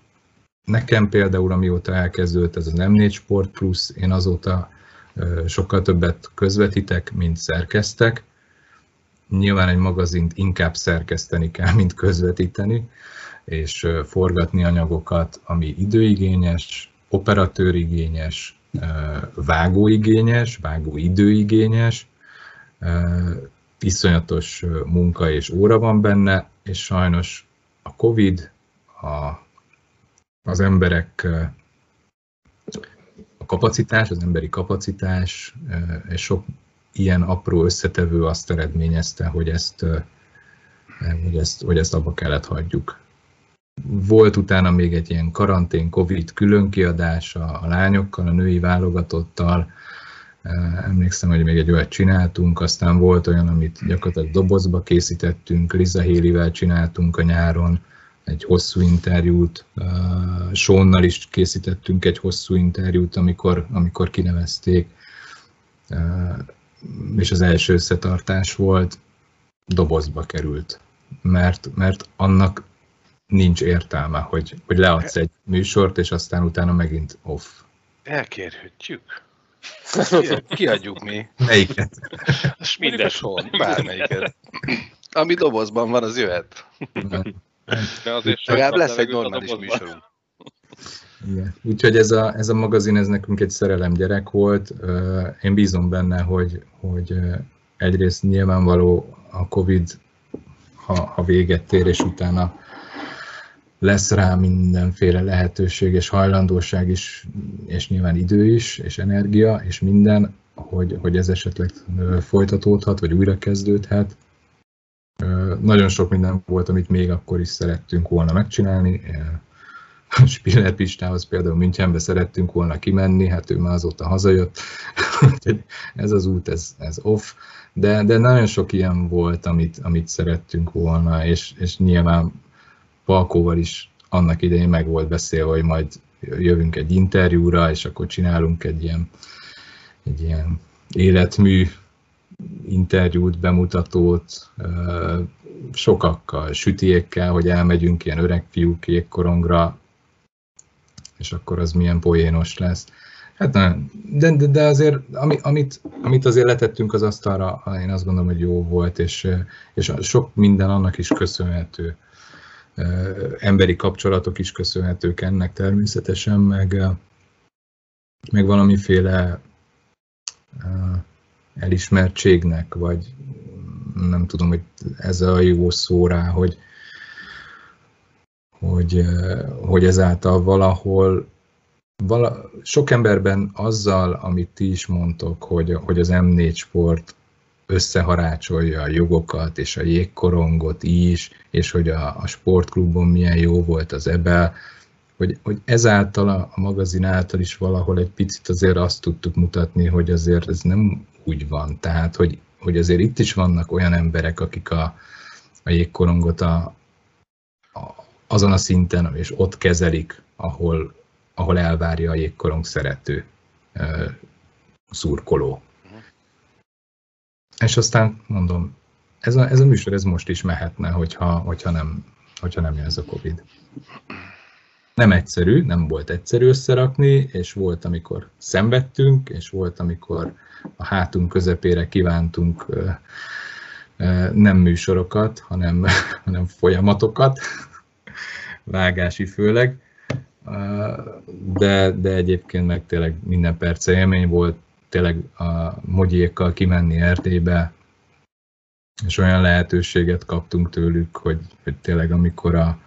Nekem például, amióta elkezdődött ez az M4 Sport Plus, én azóta sokkal többet közvetítek, mint szerkeztek. Nyilván egy magazint inkább szerkeszteni kell, mint közvetíteni, és forgatni anyagokat, ami időigényes, operatőrigényes, vágóigényes, vágóidőigényes, iszonyatos munka és óra van benne, és sajnos a Covid, a az emberek a kapacitás, az emberi kapacitás, és sok ilyen apró összetevő azt eredményezte, hogy ezt, hogy ezt, hogy ezt abba kellett hagyjuk. Volt utána még egy ilyen karantén, Covid különkiadás a, a lányokkal, a női válogatottal, Emlékszem, hogy még egy olyat csináltunk, aztán volt olyan, amit gyakorlatilag dobozba készítettünk, Liza Hélivel csináltunk a nyáron, egy hosszú interjút, Sónnal is készítettünk egy hosszú interjút, amikor, amikor kinevezték, és az első összetartás volt, dobozba került, mert, mert annak nincs értelme, hogy, hogy leadsz egy műsort, és aztán utána megint off. Elkérhetjük. Kiadjuk mi. Melyiket? Mindeshol, bármelyiket. Ami dobozban van, az jöhet. Legalább lesz egy normális műsorunk. Igen. Úgyhogy ez a, ez a magazin, ez nekünk egy szerelem gyerek volt. Én bízom benne, hogy, hogy egyrészt nyilvánvaló a Covid, ha, ha véget ér, és utána lesz rá mindenféle lehetőség és hajlandóság is, és nyilván idő is, és energia, és minden, hogy, hogy ez esetleg folytatódhat, vagy újra kezdődhet. Nagyon sok minden volt, amit még akkor is szerettünk volna megcsinálni. Spiller Pistához például Münchenbe szerettünk volna kimenni, hát ő már azóta hazajött, ez az út, ez, ez off, de, de nagyon sok ilyen volt, amit, amit szerettünk volna, és, és nyilván Palkóval is annak idején meg volt beszélve, hogy majd jövünk egy interjúra, és akkor csinálunk egy ilyen, egy ilyen életmű interjút, bemutatót, sokakkal, sütiékkel, hogy elmegyünk ilyen öreg fiúk jégkorongra, és akkor az milyen poénos lesz. Hát nem, de, de, de azért, ami, amit, amit azért letettünk az asztalra, én azt gondolom, hogy jó volt, és, és sok minden annak is köszönhető, emberi kapcsolatok is köszönhetők ennek természetesen, meg, meg valamiféle elismertségnek, vagy nem tudom, hogy ez a jó szó rá, hogy, hogy, hogy ezáltal valahol vala, sok emberben azzal, amit ti is mondtok, hogy, hogy az M4 sport összeharácsolja a jogokat és a jégkorongot is, és hogy a, a sportklubon milyen jó volt az ebel, hogy, hogy ezáltal a magazin által is valahol egy picit azért azt tudtuk mutatni, hogy azért ez nem úgy van. Tehát, hogy, hogy azért itt is vannak olyan emberek, akik a, a jégkorongot a, a, azon a szinten, és ott kezelik, ahol, ahol elvárja a jégkorong szerető szurkoló. És aztán mondom, ez a, ez a műsor ez most is mehetne, hogyha, hogyha, nem, hogyha nem jön ez a Covid. Nem egyszerű, nem volt egyszerű összerakni, és volt, amikor szenvedtünk, és volt, amikor a hátunk közepére kívántunk nem műsorokat, hanem, hanem folyamatokat, vágási főleg, de, de egyébként meg tényleg minden perce élmény volt, tényleg a mogyiékkal kimenni Erdélybe, és olyan lehetőséget kaptunk tőlük, hogy, hogy tényleg amikor a,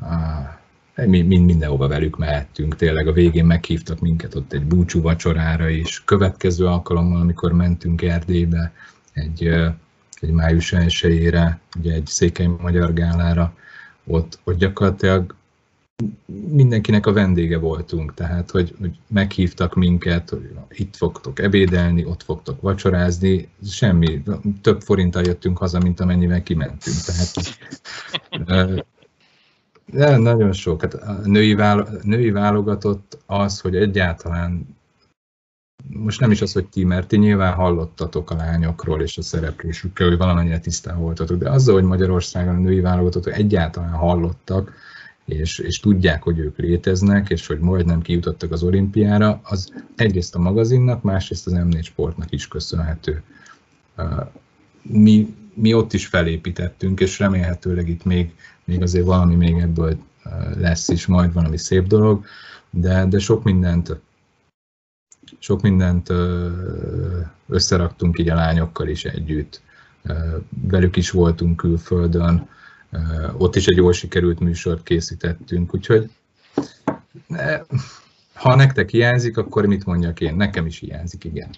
a mi, mind mindenhova velük mehettünk, tényleg a végén meghívtak minket ott egy búcsú vacsorára is. Következő alkalommal, amikor mentünk Erdélybe, egy, egy május 1 ugye egy székely magyar gálára, ott, ott gyakorlatilag mindenkinek a vendége voltunk, tehát hogy, hogy meghívtak minket, hogy itt fogtok ebédelni, ott fogtok vacsorázni, semmi, több forinttal jöttünk haza, mint amennyivel kimentünk. Tehát, de nagyon sok. Hát a női, válo, női válogatott az, hogy egyáltalán most nem is az, hogy ti, mert ti nyilván hallottatok a lányokról és a szereplésükkel, hogy valamennyire tisztán voltatok, de azzal, hogy Magyarországon a női válogatott egyáltalán hallottak, és, és tudják, hogy ők léteznek, és hogy majdnem kijutottak az olimpiára, az egyrészt a magazinnak, másrészt az M4 sportnak is köszönhető. Mi, mi ott is felépítettünk, és remélhetőleg itt még, még azért valami még ebből lesz is majd valami szép dolog, de, de sok mindent sok mindent összeraktunk így a lányokkal is együtt. Velük is voltunk külföldön, ott is egy jól sikerült műsort készítettünk, úgyhogy ha nektek hiányzik, akkor mit mondjak én? Nekem is hiányzik, igen.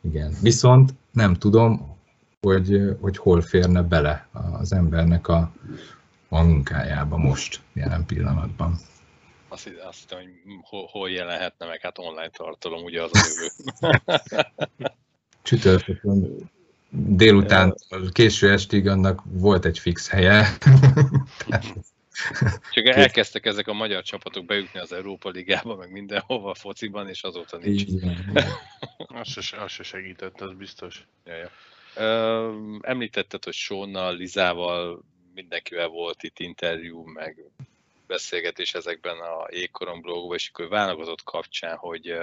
Igen. Viszont nem tudom, hogy, hogy hol férne bele az embernek a, a munkájába most, jelen pillanatban. Azt, azt hittem, hogy hol, hol jelenhetne meg, hát online tartalom, ugye az a jövő. Csütörtökön délután, késő estig annak volt egy fix helye. Csak elkezdtek ezek a magyar csapatok bejutni az Európa Ligába, meg mindenhova a fociban, és azóta nincs. Igen. az, se, az se segített, az biztos. Ja, ja. Említetted, hogy Sónnal, Lizával, mindenkivel volt itt interjú, meg beszélgetés ezekben a jégkorom blogban, és akkor válogatott kapcsán, hogy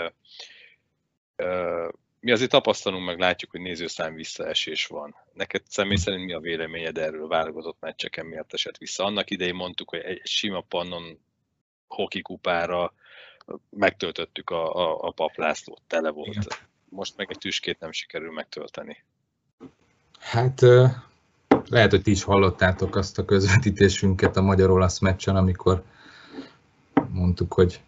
mi azért tapasztalunk, meg látjuk, hogy nézőszám visszaesés van. Neked személy szerint mi a véleményed erről a válogatott meccseken miért esett vissza? Annak idején mondtuk, hogy egy sima pannon hoki kupára megtöltöttük a, a, a paplászlót, tele volt. Igen. Most meg egy tüskét nem sikerül megtölteni. Hát lehet, hogy ti is hallottátok azt a közvetítésünket a magyar-olasz meccsen, amikor mondtuk, hogy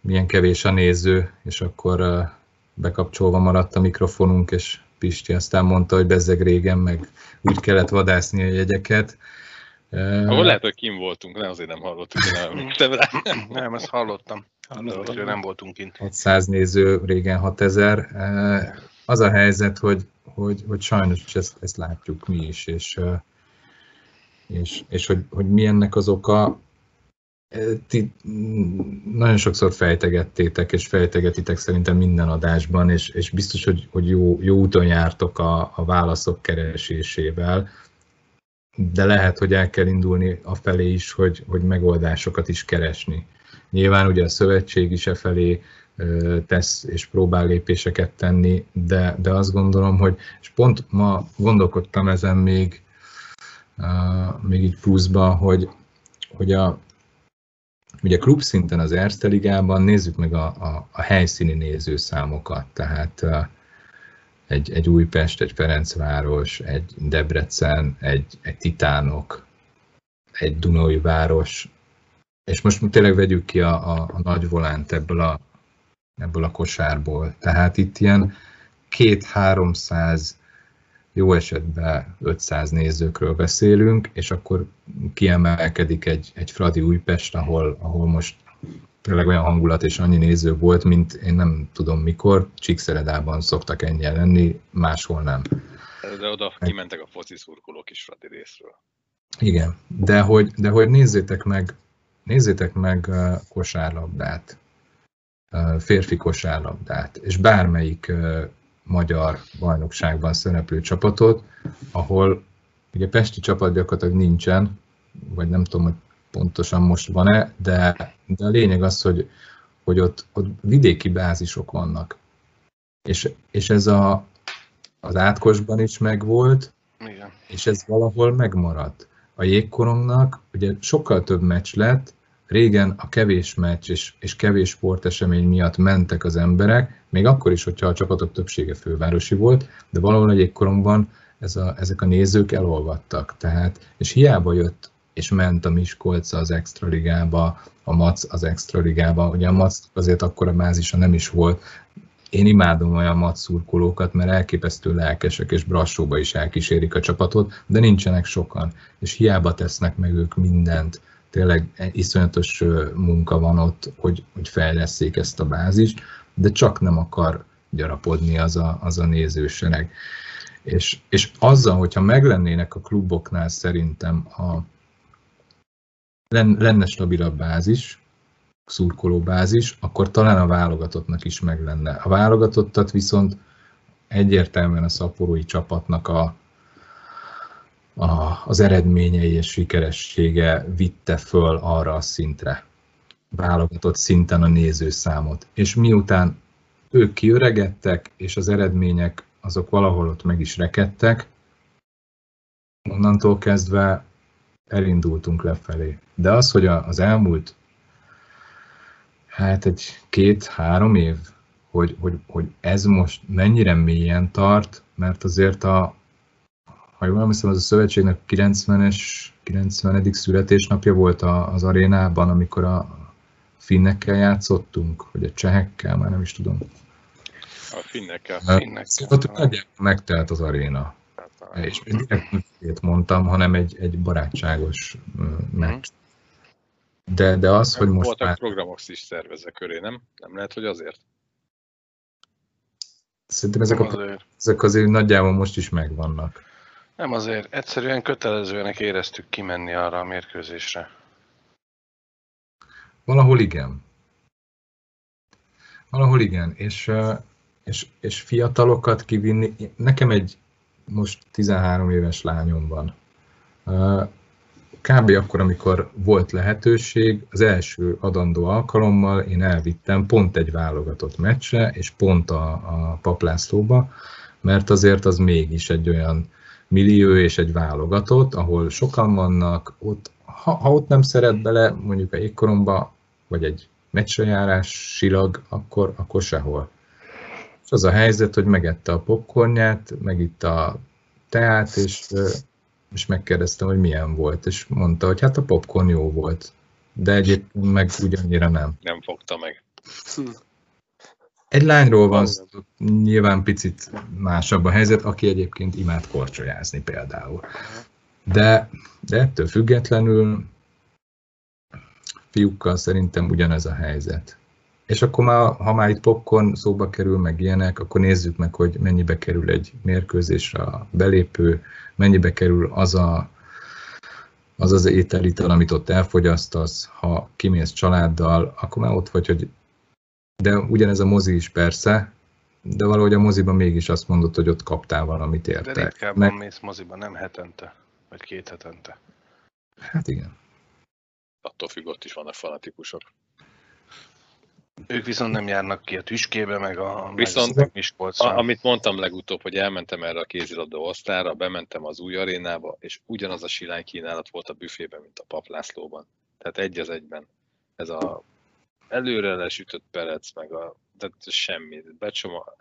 milyen kevés a néző, és akkor bekapcsolva maradt a mikrofonunk, és Pisti aztán mondta, hogy bezzeg régen, meg úgy kellett vadászni a jegyeket. Ahol lehet, hogy kim voltunk, nem azért nem hallottuk, nem, nem, ezt hallottam. Hallottam, hogy nem voltunk kint. 600 néző, régen 6000. Az a helyzet, hogy, hogy, hogy sajnos ezt, ezt látjuk mi is, és, és, és hogy, hogy mi ennek az oka, ti nagyon sokszor fejtegettétek, és fejtegetitek szerintem minden adásban, és, és biztos, hogy, hogy jó, jó úton jártok a, a válaszok keresésével, de lehet, hogy el kell indulni a felé is, hogy, hogy megoldásokat is keresni. Nyilván ugye a szövetség is e felé tesz és próbál lépéseket tenni, de, de azt gondolom, hogy, és pont ma gondolkodtam ezen még, még így pluszban, hogy, hogy a, Ugye klub szinten az Erste Ligában nézzük meg a, a, a helyszíni nézőszámokat, tehát egy, egy Újpest, egy Ferencváros, egy Debrecen, egy, egy Titánok, egy Dunai város, és most tényleg vegyük ki a, a, a nagy volánt ebből a, ebből a kosárból. Tehát itt ilyen két-háromszáz jó esetben 500 nézőkről beszélünk, és akkor kiemelkedik egy, egy Fradi Újpest, ahol, ahol most tényleg olyan hangulat és annyi néző volt, mint én nem tudom mikor, Csíkszeredában szoktak ennyien lenni, máshol nem. De oda kimentek a foci szurkolók is Fradi részről. Igen, de hogy, de hogy nézzétek meg, nézzétek meg uh, kosárlabdát, férfi kosárlabdát, és bármelyik magyar bajnokságban szereplő csapatot, ahol ugye Pesti csapat gyakorlatilag nincsen, vagy nem tudom, hogy pontosan most van-e, de, de a lényeg az, hogy, hogy ott, ott vidéki bázisok vannak. És, és ez a, az átkosban is megvolt, Igen. és ez valahol megmaradt. A jégkorongnak ugye sokkal több meccs lett, Régen a kevés meccs és, és kevés sportesemény miatt mentek az emberek, még akkor is, hogyha a csapatok többsége fővárosi volt, de valahol egy korongban ez a, ezek a nézők elolvadtak. Tehát, és hiába jött és ment a Miskolc az Extra Ligába, a Mac az Extra Ligába. Ugye a Mac azért akkor a bázisa nem is volt. Én imádom olyan Mac szurkolókat, mert elképesztő lelkesek, és Brassóba is elkísérik a csapatot, de nincsenek sokan, és hiába tesznek meg ők mindent tényleg iszonyatos munka van ott, hogy, hogy fejleszék ezt a bázist, de csak nem akar gyarapodni az a, az a nézősereg. És, és azzal, hogyha meglennének a kluboknál szerintem a, lenne stabilabb bázis, szurkoló bázis, akkor talán a válogatottnak is meg lenne. A válogatottat viszont egyértelműen a szaporói csapatnak a, a, az eredményei és sikeressége vitte föl arra a szintre, válogatott szinten a nézőszámot. És miután ők kiöregedtek, és az eredmények azok valahol ott meg is rekedtek, onnantól kezdve elindultunk lefelé. De az, hogy az elmúlt hát egy két-három év, hogy, hogy, hogy ez most mennyire mélyen tart, mert azért a, ha jól emlékszem, az a szövetségnek 90-es, 90. születésnapja volt az arénában, amikor a finnekkel játszottunk, vagy a csehekkel, már nem is tudom. A finnekkel. finnekkel. Szóval megtelt az aréna. Hát, és direkt mondtam, hanem egy, egy barátságos meccs. De, de az, hogy most Voltak már... programok is szervezve köré, nem? Nem lehet, hogy azért? Szerintem ezek, a, ezek azért nagyjából most is megvannak. Nem azért, egyszerűen kötelezőnek éreztük kimenni arra a mérkőzésre. Valahol igen. Valahol igen, és, és, és fiatalokat kivinni, nekem egy most 13 éves lányom van. Kb. akkor, amikor volt lehetőség, az első adandó alkalommal én elvittem pont egy válogatott meccsre, és pont a, a Paplászlóba, mert azért az mégis egy olyan millió és egy válogatott, ahol sokan vannak, ott, ha, ha ott nem szeret bele, mondjuk a jégkoromba, vagy egy meccsrejárás silag, akkor, akkor sehol. És az a helyzet, hogy megette a popcornját, megitta a teát, és, és megkérdeztem, hogy milyen volt, és mondta, hogy hát a popcorn jó volt, de egyébként meg ugyannyira nem. Nem fogta meg. Egy lányról van szó, nyilván picit másabb a helyzet, aki egyébként imád korcsolyázni például. De, de ettől függetlenül fiúkkal szerintem ugyanez a helyzet. És akkor már, ha már itt popcorn szóba kerül, meg ilyenek, akkor nézzük meg, hogy mennyibe kerül egy mérkőzésre a belépő, mennyibe kerül az a, az, az ételital, amit ott elfogyasztasz, ha kimész családdal, akkor már ott vagy, hogy de ugyanez a mozi is persze, de valahogy a moziban mégis azt mondod, hogy ott kaptál valamit érte. De ritkábban Meg... mész moziba, nem hetente, vagy két hetente. Hát igen. Attól függ, ott is vannak fanatikusok. Ők viszont nem járnak ki a tüskébe, meg a viszont, meg a, amit mondtam legutóbb, hogy elmentem erre a kézilabda osztára, bementem az új arénába, és ugyanaz a silány kínálat volt a büfében, mint a paplászlóban. Tehát egy az egyben. Ez a előre lesütött perec, meg a, tehát semmi, becsomag,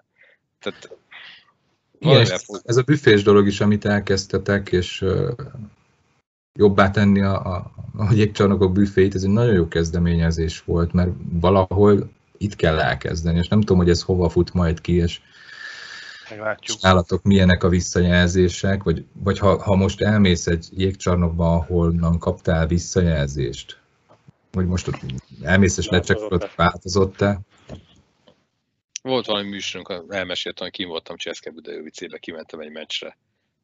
tehát igen, ez, ez a büfés dolog is, amit elkezdtetek, és uh, jobbá tenni a, a, a jégcsarnokok büfét, ez egy nagyon jó kezdeményezés volt, mert valahol itt kell elkezdeni, és nem tudom, hogy ez hova fut majd ki, és Meglátjuk. nálatok milyenek a visszajelzések, vagy, vagy ha, ha most elmész egy jégcsarnokba, ahol nem kaptál visszajelzést, hogy most elmész és lecsekkolod, változott-e? Volt valami műsorunk, elmeséltem, hogy kim voltam Cseszke Budajovicébe, kimentem egy meccsre.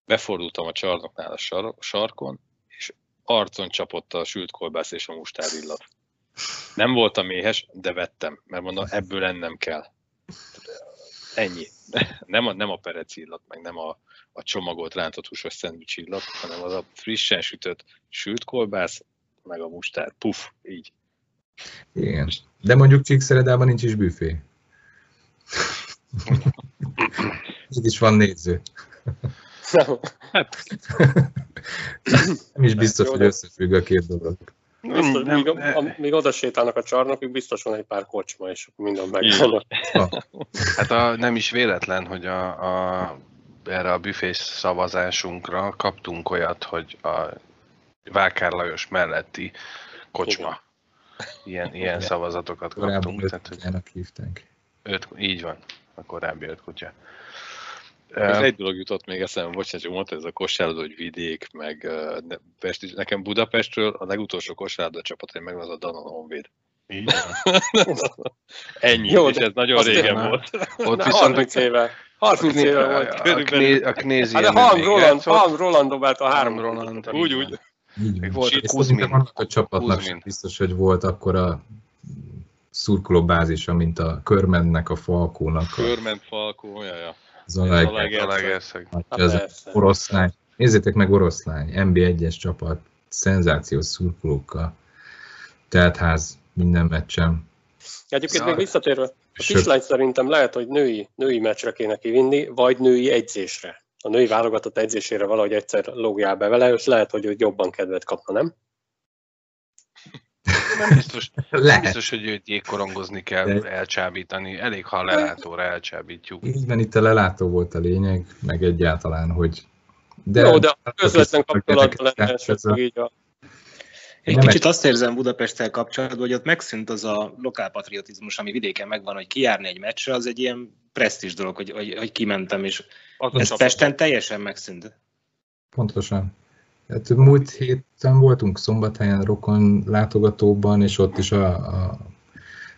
Befordultam a csarnoknál a sar- sarkon, és arcon csapott a sült kolbász és a mustár illat. Nem voltam éhes, de vettem, mert mondom, ebből ennem kell. Ennyi. Nem a, nem a perec illat, meg nem a, a csomagolt rántott húsos szendvics illat, hanem az a frissen sütött sült kolbász, meg a mustár. Puff, így. Igen. De mondjuk Csíkszeredában nincs is büfé. Itt is van néző. Hát. Nem is biztos, hogy összefügg a két dolog. Biztos, nem, míg, a, míg oda sétálnak a csarnokig, biztos van egy pár kocsma, és minden megvan. Hát a, nem is véletlen, hogy a, a, erre a büfés szavazásunkra kaptunk olyat, hogy a Vákár Lajos melletti kocsma. Ilyen, ilyen szavazatokat kaptunk. Tehát, hogy hívták. Öt, így van, a korábbi öt kutya. Ez egy dolog jutott még eszembe, bocsánat, hogy mondta ez a kosárlabda, hogy vidék, meg uh, Pest, nekem Budapestről a legutolsó kosárlabda csapat, hogy megvan az a Danon Honvéd. Ennyi, Jó, és ez nagyon régen nem. volt. Ott viszont 30 éve. 30 éve volt. A, a, a Knézi. Hát a Halm Roland, Halm Roland dobált a három Roland. Úgy, úgy. Így volt. Kuzmin. Annak a csapatnak Kuzmin. biztos, hogy volt akkor a szurkoló bázisa, mint a Körmennek, a Falkónak. Körment, Falkó, ja, ja. Zalaegerszeg. Az oroszlány. Nézzétek meg oroszlány, MB1-es csapat, szenzációs szurkolókkal. Tehát ház minden meccsen. Egyébként még visszatérve, a kislány szerintem lehet, hogy női, női meccsre kéne kivinni, vagy női egyzésre a női válogatott edzésére valahogy egyszer logjál be vele, és lehet, hogy ő jobban kedvet kapna, nem? Nem biztos, nem biztos hogy őt jégkorongozni kell de... elcsábítani. Elég, ha a lelátóra elcsábítjuk. Így van, itt a lelátó volt a lényeg, meg egyáltalán, hogy... De Jó, de a közvetlen kapcsolatban lenne így a... Egy nem kicsit egy... azt érzem Budapesttel kapcsolatban, hogy ott megszűnt az a lokálpatriotizmus, ami vidéken megvan, hogy kijárni egy meccsre, az egy ilyen presztis dolog, hogy, hogy, hogy kimentem, és az ez Pesten teljesen megszűnt. Pontosan. Hát múlt héten voltunk Szombathelyen rokon látogatóban, és ott is a, a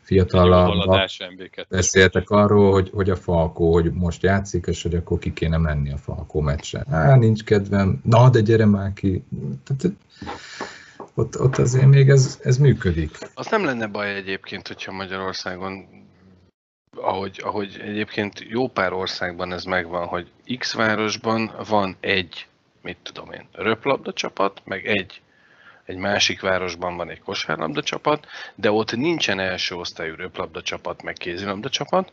fiatalabbak beszéltek arról, hogy, hogy a Falkó, hogy most játszik, és hogy akkor ki kéne menni a Falkó meccsre. Á, nincs kedvem, na, de gyere már ki. Tehát, ott, ott azért még ez, ez működik. Az nem lenne baj egyébként, hogyha Magyarországon, ahogy, ahogy egyébként jó pár országban ez megvan, hogy X városban van egy, mit tudom én, röplabda csapat, meg egy egy másik városban van egy kosárlabda csapat, de ott nincsen első osztályú röplabda csapat, meg kézilabda csapat,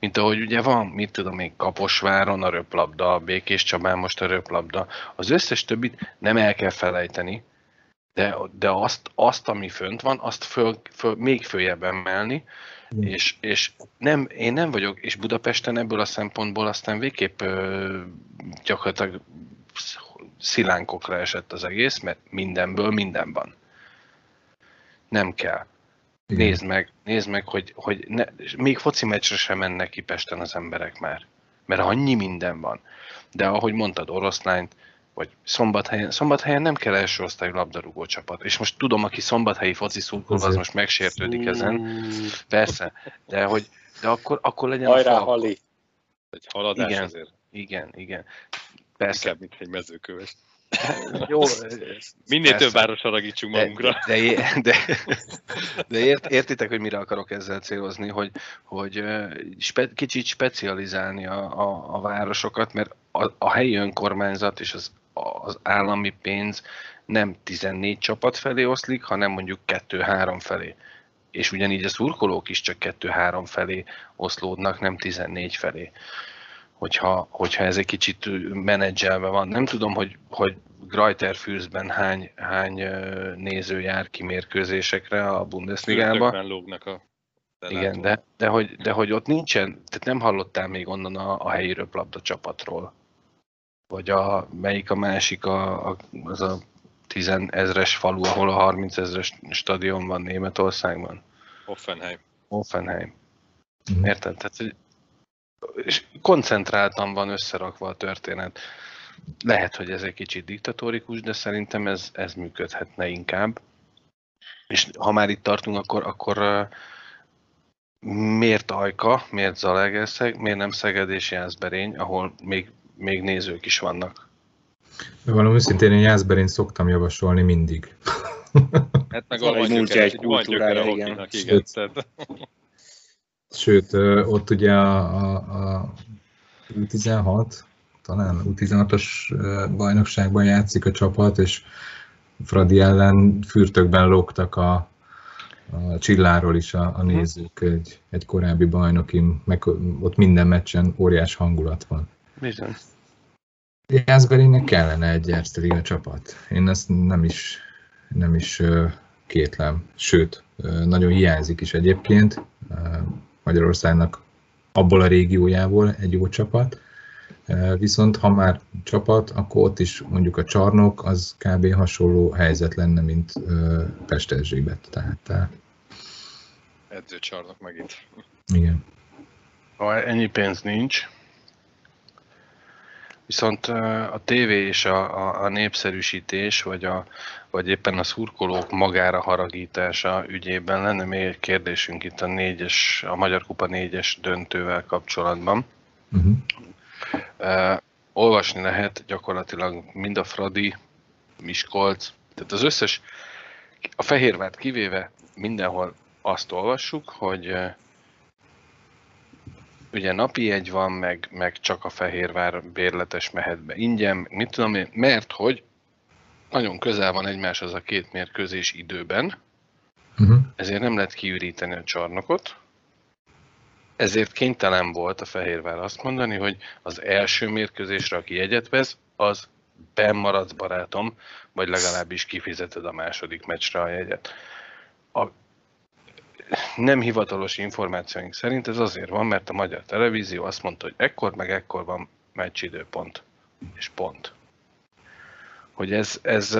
mint ahogy ugye van, mit tudom én, Kaposváron a röplabda, Békés Csabán most a röplabda, az összes többit nem el kell felejteni, de, de azt, azt, ami fönt van, azt föl, föl, még följebb emelni, mm. és, és nem, én nem vagyok, és Budapesten ebből a szempontból aztán végképp ö, gyakorlatilag szilánkokra esett az egész, mert mindenből minden van. Nem kell. Igen. Nézd meg, nézd meg, hogy, hogy ne, még foci meccsre sem mennek ki Pesten az emberek már. Mert annyi minden van. De ahogy mondtad, oroszlányt, vagy szombathelyen, szombathelyen nem kell első osztályú labdarúgó csapat. És most tudom, aki szombathelyi foci szurkoló, az most megsértődik ezen. Persze, de hogy de akkor, akkor legyen Hajrá, a Hali. Egy haladás igen, azért. Igen, igen. Persze. Inkább, mint egy mezőköves. Jó, Minél persze. több városra ragítsunk magunkra. De, de, de, de ért, értitek, hogy mire akarok ezzel célozni, hogy, hogy spe, kicsit specializálni a, a, a városokat, mert a, a helyi önkormányzat és az, az állami pénz nem 14 csapat felé oszlik, hanem mondjuk 2-3 felé. És ugyanígy a szurkolók is csak 2-3 felé oszlódnak, nem 14 felé hogyha, hogyha ez egy kicsit menedzselve van. Nem tudom, hogy, hogy Greiterfürstben hány, hány néző jár ki mérkőzésekre a Bundesligába. lógnak a Igen, de, de, hogy, de hogy ott nincsen, tehát nem hallottál még onnan a, a helyi röplabda csapatról. Vagy a, melyik a másik, a, a, az a 10 ezres falu, ahol a 30 ezres stadion van Németországban. Offenheim. Offenheim. Mm. Érted? Tehát és koncentráltan van összerakva a történet. Lehet, hogy ez egy kicsit diktatórikus, de szerintem ez, ez működhetne inkább. És ha már itt tartunk, akkor, akkor miért Ajka, miért Zalaegerszeg, miért nem Szeged és Jászberény, ahol még, még nézők is vannak? Valami őszintén én Jászberényt szoktam javasolni mindig. Hát meg a múltja egy kultúrára, igen. igen. Sőt, ott ugye a, a, a U16, talán U16-os bajnokságban játszik a csapat, és Fradi ellen fürtökben lógtak a, a Csilláról is a, a nézők egy, egy korábbi bajnokin, meg ott minden meccsen óriás hangulat van. Bizony. Jászberénynek kellene egy Erzte csapat. Én ezt nem is, nem is kétlem, sőt, nagyon hiányzik is egyébként. Magyarországnak abból a régiójából egy jó csapat. Viszont ha már csapat, akkor ott is mondjuk a csarnok az kb. hasonló helyzet lenne, mint Pest Erzsébet. Tehát, Edzőcsarnok megint. Igen. Ha ennyi pénz nincs, Viszont a tévé és a, a, a népszerűsítés, vagy, a, vagy éppen a szurkolók magára haragítása ügyében lenne még egy kérdésünk itt a, négyes, a Magyar Kupa négyes döntővel kapcsolatban. Uh-huh. Uh, olvasni lehet gyakorlatilag mind a Fradi, Miskolc, tehát az összes, a Fehérvárt kivéve mindenhol azt olvassuk, hogy ugye napi egy van, meg, meg csak a Fehérvár bérletes mehet be ingyen, mit tudom én, mert hogy nagyon közel van egymáshoz a két mérkőzés időben, uh-huh. ezért nem lehet kiüríteni a csarnokot, ezért kénytelen volt a Fehérvár azt mondani, hogy az első mérkőzésre, aki jegyet vesz, az maradsz barátom, vagy legalábbis kifizeted a második meccsre a jegyet. A nem hivatalos információink szerint ez azért van, mert a magyar televízió azt mondta, hogy ekkor meg ekkor van meccsidőpont. És pont. Hogy ez, ez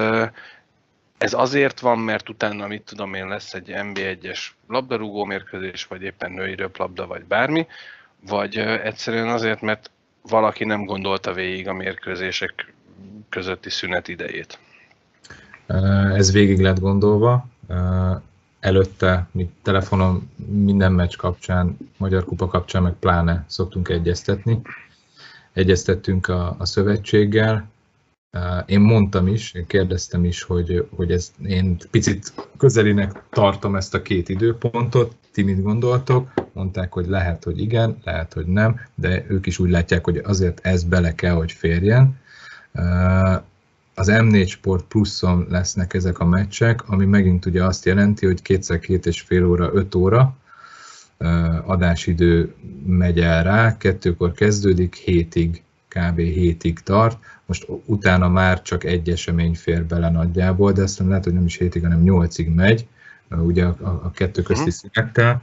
ez azért van, mert utána, mit tudom én, lesz egy NB1-es labdarúgó mérkőzés, vagy éppen női röplabda, vagy bármi, vagy egyszerűen azért, mert valaki nem gondolta végig a mérkőzések közötti szünet idejét. Ez végig lett gondolva. Előtte, mi telefonon minden meccs kapcsán, Magyar Kupa kapcsán meg pláne szoktunk egyeztetni. Egyeztettünk a, a szövetséggel, én mondtam is, én kérdeztem is, hogy, hogy ez, én picit közelinek tartom ezt a két időpontot, ti mit gondoltok? Mondták, hogy lehet, hogy igen, lehet, hogy nem, de ők is úgy látják, hogy azért ez bele kell, hogy férjen. Az M4 Sport pluszon lesznek ezek a meccsek, ami megint ugye azt jelenti, hogy kétszer két és fél óra, öt óra adásidő megy el rá, kettőkor kezdődik, hétig kb. hétig tart, most utána már csak egy esemény fér bele nagyjából, de aztán lehet, hogy nem is hétig, hanem nyolcig megy, ugye a, a, kettő közti mhm. szünettel.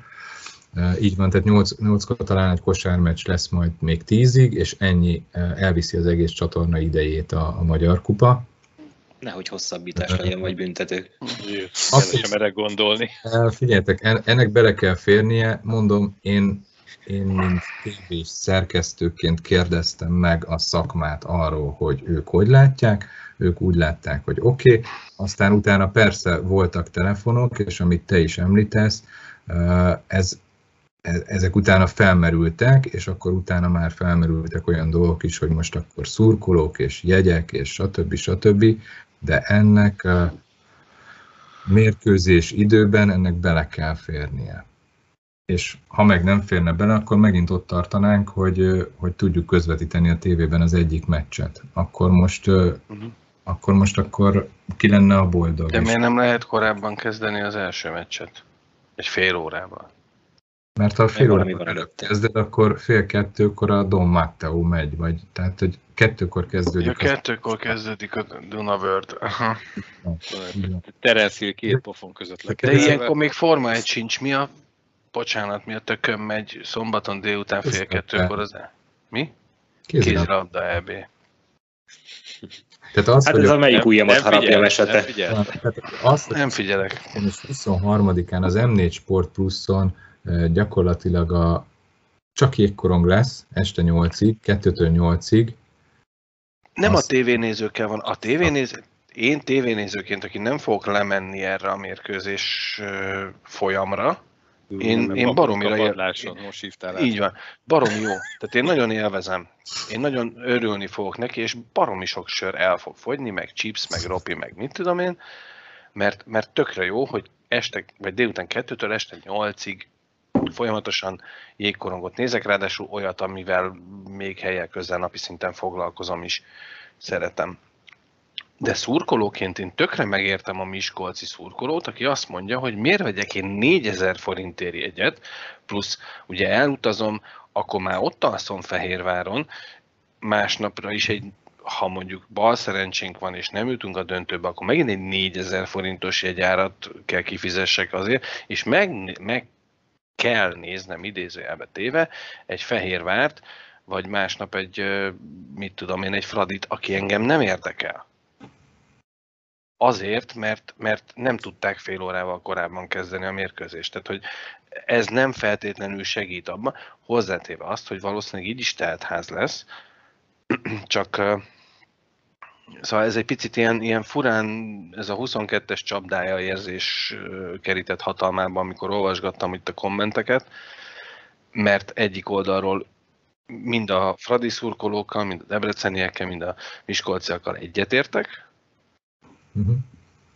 Így van, tehát 8, 8 talán egy kosármeccs lesz majd még tízig, és ennyi elviszi az egész csatorna idejét a, a Magyar Kupa. Nehogy hosszabbítás legyen, vagy büntető. Azt sem erre gondolni. Figyeljetek, ennek bele kell férnie, mondom, én én, mint tévés szerkesztőként kérdeztem meg a szakmát arról, hogy ők hogy látják, ők úgy látták, hogy oké, okay. aztán utána persze voltak telefonok, és amit te is említesz, ez, ezek utána felmerültek, és akkor utána már felmerültek olyan dolgok is, hogy most akkor szurkolók, és jegyek, és stb. stb. De ennek mérkőzés időben ennek bele kell férnie és ha meg nem férne bele, akkor megint ott tartanánk, hogy, hogy tudjuk közvetíteni a tévében az egyik meccset. Akkor most, uh-huh. akkor most akkor ki lenne a boldog? De miért nem lehet korábban kezdeni az első meccset? Egy fél órával? Mert ha fél órában előtt kezded, akkor fél kettőkor a Don Matteo megy, vagy tehát, hogy kettőkor kezdődik. Ja, kettőkor kezdődik a Dunavörd. Terence két pofon között De ilyenkor még Forma egy sincs. Mi a bocsánat, mi a tökön megy szombaton délután fél kettőkor az... E- mi? Kézilabda EB. Tehát az, hát ez a melyik ujjamat harapja esete. Nem, figyel. nem figyelek. 23-án az M4 Sport Pluszon gyakorlatilag a csak jégkorong lesz, este 8-ig, 2-től 8-ig. Nem azt... a tévénézőkkel van, a tévénéző, én tévénézőként, aki nem fogok lemenni erre a mérkőzés folyamra, én, én baromira. Most hívtál Így van. Baromi jó. Tehát én nagyon élvezem. Én nagyon örülni fogok neki, és baromi sok sör el fog fogyni, meg chips, meg ropi, meg mit tudom én, mert, mert tökre jó, hogy este, vagy délután kettőtől este nyolcig folyamatosan jégkorongot nézek, ráadásul olyat, amivel még helyek közel napi szinten foglalkozom is, szeretem. De szurkolóként én tökre megértem a Miskolci szurkolót, aki azt mondja, hogy miért vegyek én 4000 forintért egyet, plusz ugye elutazom, akkor már ott alszom Fehérváron, másnapra is egy ha mondjuk bal szerencsénk van, és nem jutunk a döntőbe, akkor megint egy 4000 forintos jegyárat kell kifizessek azért, és meg, meg kell néznem idézőjelbe téve egy Fehérvárt, vagy másnap egy, mit tudom én, egy Fradit, aki engem nem érdekel. Azért, mert, mert nem tudták fél órával korábban kezdeni a mérkőzést. Tehát, hogy ez nem feltétlenül segít abban, hozzátéve azt, hogy valószínűleg így is teltház lesz, csak Szóval ez egy picit ilyen, ilyen furán, ez a 22-es csapdája érzés kerített hatalmában, amikor olvasgattam itt a kommenteket, mert egyik oldalról mind a Fradi szurkolókkal, mind a debreceniekkel, mind a miskolciakkal egyetértek, Uh-huh.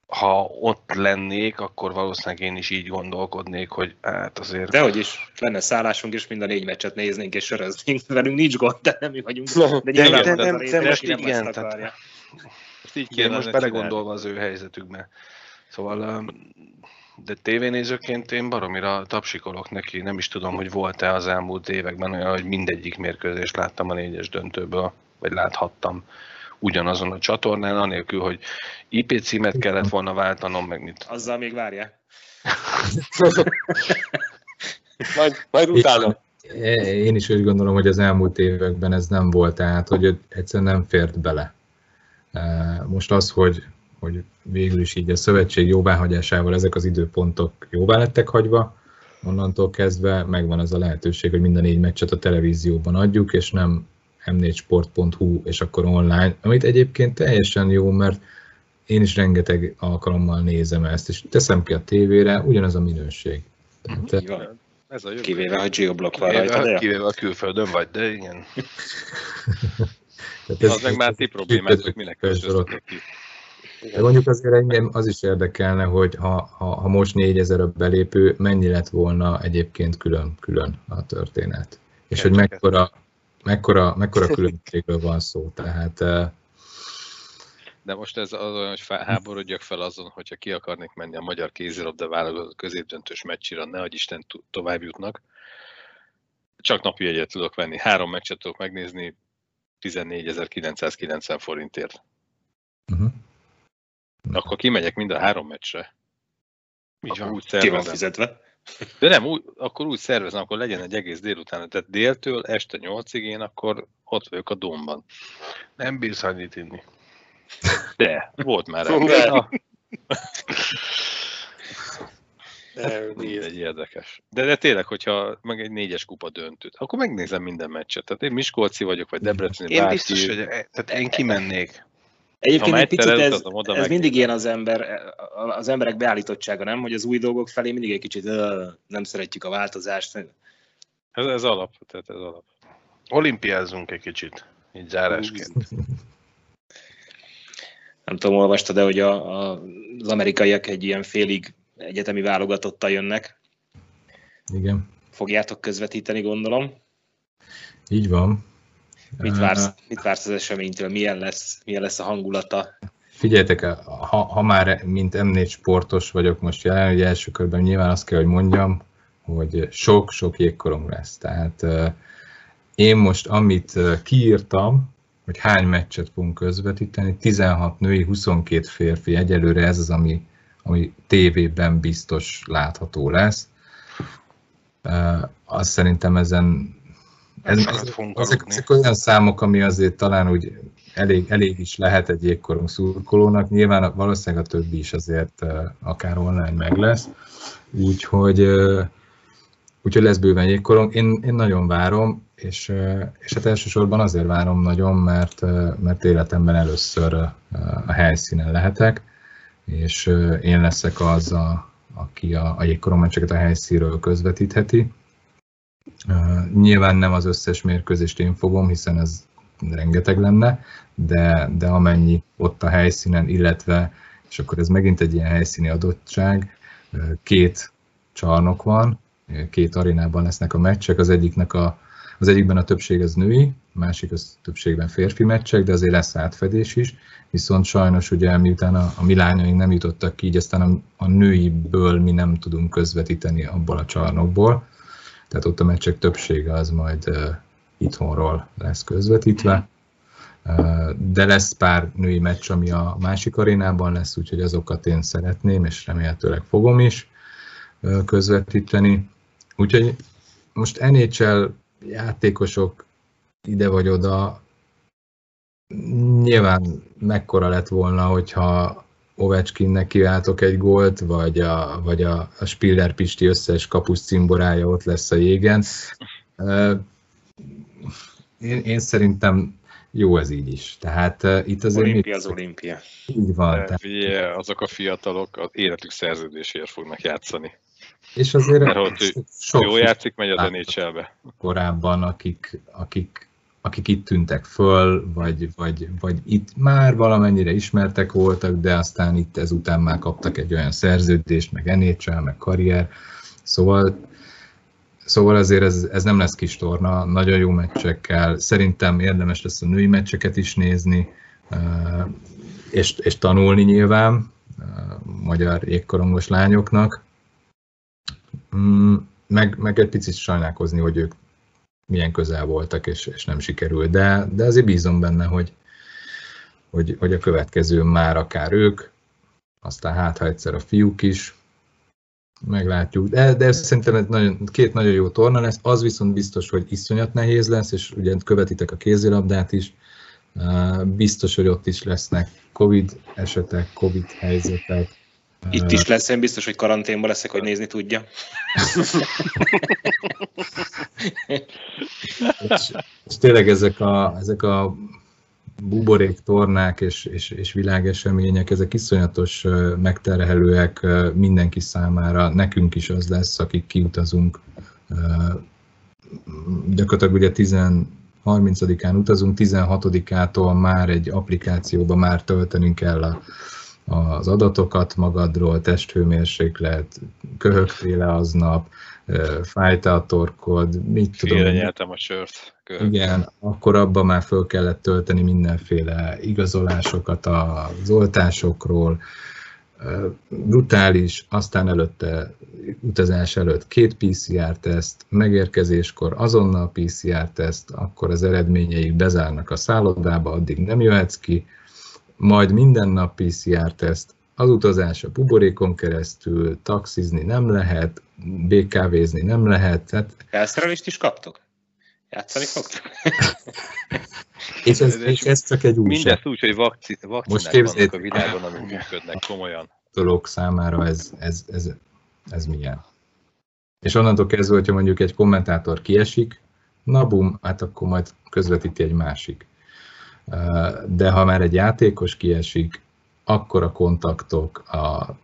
Ha ott lennék, akkor valószínűleg én is így gondolkodnék, hogy hát azért... Dehogy is, lenne szállásunk, és mind a négy meccset néznénk és söröznénk, velünk nincs gond, de nem mi vagyunk. De, de, de, de, nem, de most igen, tehát, most így kéne most belegondolva az ő helyzetükbe. Szóval, de tévénézőként én baromira tapsikolok neki, nem is tudom, hogy volt-e az elmúlt években olyan, hogy mindegyik mérkőzést láttam a négyes döntőből, vagy láthattam ugyanazon a csatornán, anélkül, hogy IP címet kellett volna váltanom, meg mit. Azzal még várják. majd, majd utána. Én is úgy gondolom, hogy az elmúlt években ez nem volt, tehát hogy egyszerűen nem fért bele. Most az, hogy hogy végül is így a szövetség jóváhagyásával ezek az időpontok jóvá lettek hagyva, onnantól kezdve megvan az a lehetőség, hogy minden négy meccset a televízióban adjuk, és nem m4sport.hu, és akkor online, amit egyébként teljesen jó, mert én is rengeteg alkalommal nézem ezt, és teszem ki a tévére, ugyanaz a minőség. Tehát, ez a Kivéve, hogy geoblock van rajta. Kivéve a külföldön vagy, de igen. Tehát ez, az meg már ti problémát, hogy minek ki. De mondjuk azért engem az is érdekelne, hogy ha, ha, ha most 4000 a belépő, mennyi lett volna egyébként külön-külön a történet. És hogy mekkora, mekkora, mekkora különbségről van szó. Tehát de most ez az olyan, hogy háborodjak fel azon, hogyha ki akarnék menni a magyar kézilabda válogatott középdöntős ne adj Isten tovább jutnak. Csak napi egyet tudok venni. Három meccset tudok megnézni 14.990 forintért. Uh-huh. Akkor kimegyek mind a három meccsre. Így van, úgy ki van fizetve. De nem, úgy, akkor úgy szervezem, akkor legyen egy egész délután. Tehát déltől este nyolcig én akkor ott vagyok a domban. Nem bírsz annyit inni. De, volt már. De, egy érdekes. De, de tényleg, hogyha meg egy négyes kupa döntőt, akkor megnézem minden meccset. Tehát én Miskolci vagyok, vagy Debreceni, Én bárki. biztos, hogy e- tehát én kimennék. Egyébként egy picit ez, oda ez mindig ilyen az ember, az emberek beállítottsága, nem? Hogy az új dolgok felé mindig egy kicsit nem szeretjük a változást. Ez, ez alap, tehát ez alap. Olimpiázunk egy kicsit, így zárásként nem tudom, olvastad de hogy a, a, az amerikaiak egy ilyen félig egyetemi válogatottal jönnek. Igen. Fogjátok közvetíteni, gondolom. Így van. Mit vársz, mit vársz az eseménytől? Milyen lesz, milyen lesz a hangulata? Figyeljetek, ha, ha már mint M4 sportos vagyok most jelen, hogy első körben nyilván azt kell, hogy mondjam, hogy sok-sok jégkorong lesz. Tehát én most, amit kiírtam, hogy hány meccset fogunk közvetíteni, 16 női, 22 férfi, egyelőre ez az, ami, ami tévében biztos látható lesz. Azt szerintem ezen ez, ez, ezek, ezek olyan számok, ami azért talán úgy elég, elég is lehet egy jégkorong szurkolónak. Nyilván valószínűleg a többi is azért akár online meg lesz. Úgyhogy, úgyhogy lesz bőven jégkorong. Én, én nagyon várom és, és hát elsősorban azért várom nagyon, mert, mert életemben először a helyszínen lehetek, és én leszek az, a, aki a, a jégkorongmeccseket a helyszínről közvetítheti. Nyilván nem az összes mérkőzést én fogom, hiszen ez rengeteg lenne, de, de amennyi ott a helyszínen, illetve, és akkor ez megint egy ilyen helyszíni adottság, két csarnok van, két arénában lesznek a meccsek, az egyiknek a, az egyikben a többség az női, másik az többségben férfi meccsek, de azért lesz átfedés is, viszont sajnos ugye miután a, a mi lányaink nem jutottak ki, így aztán a, a nőiből mi nem tudunk közvetíteni abból a csarnokból, tehát ott a meccsek többsége az majd uh, itthonról lesz közvetítve. Uh, de lesz pár női meccs, ami a másik arénában lesz, úgyhogy azokat én szeretném, és remélhetőleg fogom is uh, közvetíteni. Úgyhogy most NHL játékosok ide vagy oda, nyilván mekkora lett volna, hogyha Ovechkinnek kiváltok egy gólt, vagy a, vagy a, a Spiller Pisti összes kapus cimborája ott lesz a jégen. Én, én szerintem jó ez így is. Tehát uh, itt azért... Olimpia az olimpia. Így van. De, tehát... Figyelj, azok a fiatalok az életük szerződésért fognak játszani. És azért Mert ott sok, jó játszik, megy a nhl Korábban, akik, akik, akik itt tűntek föl, vagy, vagy, vagy itt már valamennyire ismertek voltak, de aztán itt ezután már kaptak egy olyan szerződést, meg NHL, meg karrier. Szóval Szóval azért ez, ez nem lesz kis torna, nagyon jó meccsekkel. Szerintem érdemes lesz a női meccseket is nézni, és, és tanulni nyilván magyar jégkorongos lányoknak. Mm, meg, meg egy picit sajnálkozni, hogy ők milyen közel voltak, és, és nem sikerült. De, de azért bízom benne, hogy, hogy, hogy a következő már akár ők, aztán hát ha egyszer a fiúk is, meglátjuk. De, de szerintem ez nagyon, két nagyon jó torna lesz, az viszont biztos, hogy iszonyat nehéz lesz, és ugye követitek a kézilabdát is, Biztos, hogy ott is lesznek Covid esetek, Covid helyzetek. Itt is lesz, én biztos, hogy karanténban leszek, hogy nézni tudja. és, és tényleg ezek a, ezek a buborék tornák és, és, és világesemények, ezek iszonyatos megterhelőek mindenki számára, nekünk is az lesz, akik kiutazunk. Gyakorlatilag ugye 10, 30-án utazunk, 16-ától már egy applikációba már töltenünk kell a, az adatokat magadról, testhőmérséklet, köhögtél aznap, fájta a torkod, mit Félre tudom. nyertem a sört. Köhögtél. Igen, akkor abban már föl kellett tölteni mindenféle igazolásokat az oltásokról, brutális, aztán előtte, utazás előtt két PCR-teszt, megérkezéskor azonnal PCR-teszt, akkor az eredményeik bezárnak a szállodába, addig nem jöhetsz ki, majd minden nap PCR-teszt, az utazás a buborékon keresztül, taxizni nem lehet, BKV-zni nem lehet. Tehát... Felszerelést is kaptok? Játszani fogtok? és, ez, és ez csak egy újság. Mindezt úgy, hogy vakci, vakcinák vannak a világon, amik működnek komolyan. Dolog számára ez, ez, ez, ez milyen. És onnantól kezdve, hogyha mondjuk egy kommentátor kiesik, na bum, hát akkor majd közvetíti egy másik de ha már egy játékos kiesik, akkor a kontaktok, a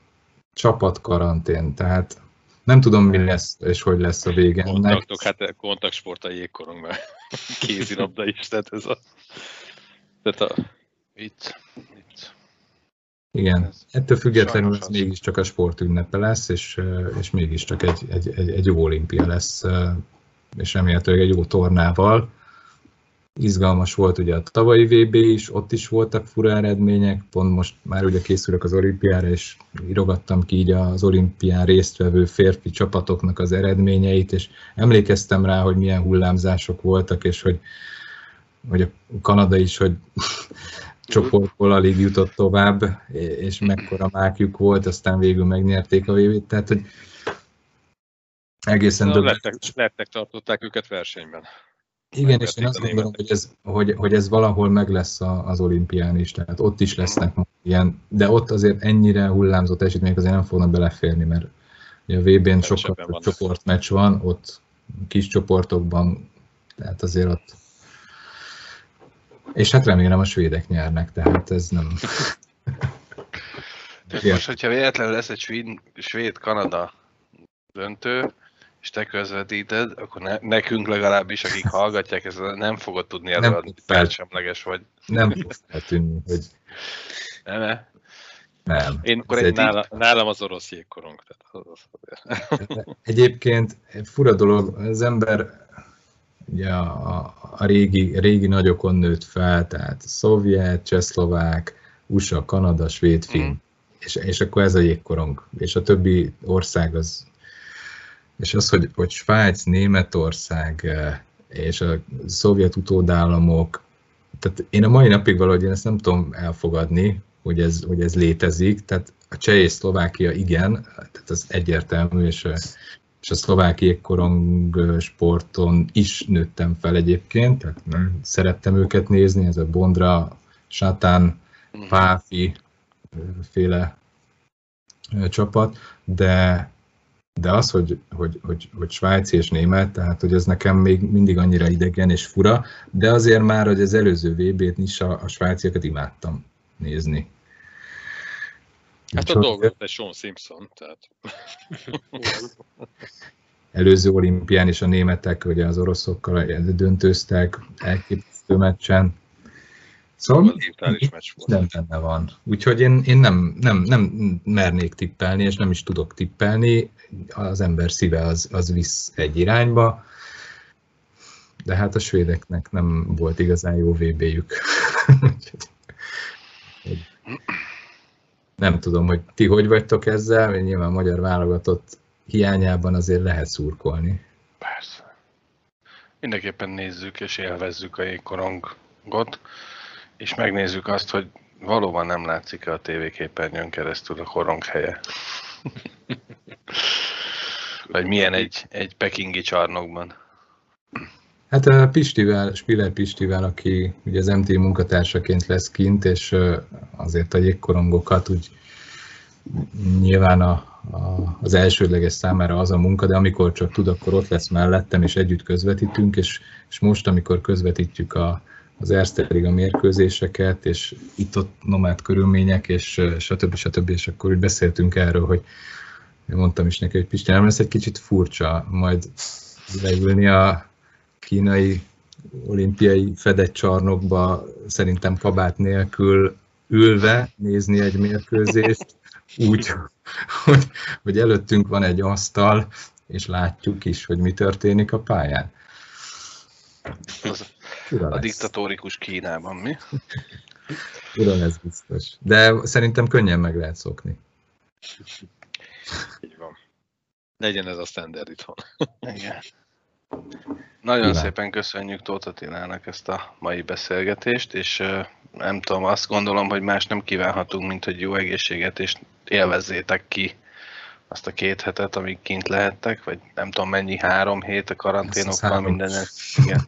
csapatkarantén, tehát nem tudom, mi lesz és hogy lesz a vége. Kontaktok, hát kontaktsport a jégkorong, mert kézilabda is, tehát ez a... Tehát a... Itt, itt. Igen, ez ettől függetlenül ez mégiscsak a sportünnepe lesz, és, és mégiscsak egy, egy, egy, egy jó olimpia lesz, és remélhetőleg egy jó tornával izgalmas volt ugye a tavalyi VB is, ott is voltak fura eredmények, pont most már ugye készülök az olimpiára, és írogattam ki így az olimpián résztvevő férfi csapatoknak az eredményeit, és emlékeztem rá, hogy milyen hullámzások voltak, és hogy, hogy a Kanada is, hogy csoportból alig jutott tovább, és mekkora mákjuk volt, aztán végül megnyerték a vb t tehát hogy egészen Na, lettek, lettek, tartották őket versenyben. Igen, és én azt gondolom, hogy ez, hogy, hogy ez valahol meg lesz a, az olimpián is, tehát ott is lesznek ilyen, de ott azért ennyire hullámzott esetmények azért nem fognak beleférni, mert a VB-n sokkal több csoportmeccs van, ott kis csoportokban, tehát azért ott és hát remélem a svédek nyernek, tehát ez nem... Tehát most, hogyha véletlenül lesz egy svéd-kanada döntő, és te közvetíted, akkor ne, nekünk legalábbis, akik hallgatják, ez nem fogod tudni előadni, percsemleges vagy. Nem fog feltűnni, hogy... Nem -e? Nem. Én akkor egy nála, nálam az orosz jégkorong. Tehát az, az Egyébként fura dolog, az ember ugye a, a régi, régi nagyokon nőtt fel, tehát szovjet, csehszlovák, USA, Kanada, svéd, finn. Mm. És, és akkor ez a jégkorong. És a többi ország az és az, hogy, hogy Svájc, Németország eh, és a szovjet utódállamok, tehát én a mai napig valahogy én ezt nem tudom elfogadni, hogy ez, hogy ez létezik, tehát a cseh és Szlovákia igen, tehát az egyértelmű, és, és a szlováki korong sporton is nőttem fel egyébként, tehát nem szerettem őket nézni, ez a Bondra, Satán, Páfi eh, féle eh, csapat, de de az, hogy, hogy, hogy, hogy svájci és német, tehát hogy ez nekem még mindig annyira idegen és fura, de azért már, hogy az előző VB-t is a, a svájciakat imádtam nézni. Hát a dolgot egy Sean Simpson, tehát... előző olimpián is a németek, ugye az oroszokkal döntőztek, elképesztő meccsen. Szóval nem benne van. Úgyhogy én, én nem, nem, nem mernék tippelni, és nem is tudok tippelni. Az ember szíve az, az visz egy irányba, de hát a svédeknek nem volt igazán jó VB-jük. nem tudom, hogy ti hogy vagytok ezzel, mert nyilván a magyar válogatott hiányában azért lehet szurkolni. Persze. Mindenképpen nézzük és élvezzük a jégkorongot és megnézzük azt, hogy valóban nem látszik-e a tévéképernyőn keresztül a korong helye. Vagy milyen egy, egy pekingi csarnokban. Hát a Pistivel, Spiller Pistivel, aki ugye az MT munkatársaként lesz kint, és azért a jégkorongokat úgy nyilván a, a, az elsődleges számára az a munka, de amikor csak tud, akkor ott lesz mellettem, és együtt közvetítünk, és, és most, amikor közvetítjük a, az Erzterig a mérkőzéseket, és itt-ott nomád körülmények, és stb. stb. És akkor úgy beszéltünk erről, hogy mondtam is neki, hogy Pisti, nem lesz egy kicsit furcsa majd leülni a kínai olimpiai fedett csarnokba, szerintem kabát nélkül ülve nézni egy mérkőzést, úgy, hogy, hogy előttünk van egy asztal, és látjuk is, hogy mi történik a pályán. A diktatórikus Kínában, mi? Tudom, ez biztos. De szerintem könnyen meg lehet szokni. Így van. Legyen ez a standard itthon. Igen. Nagyon Kíván. szépen köszönjük Tóth Attilának ezt a mai beszélgetést, és nem tudom, azt gondolom, hogy más nem kívánhatunk, mint hogy jó egészséget, és élvezzétek ki azt a két hetet, amíg kint lehettek, vagy nem tudom mennyi, három hét a karanténokkal, minden. Igen.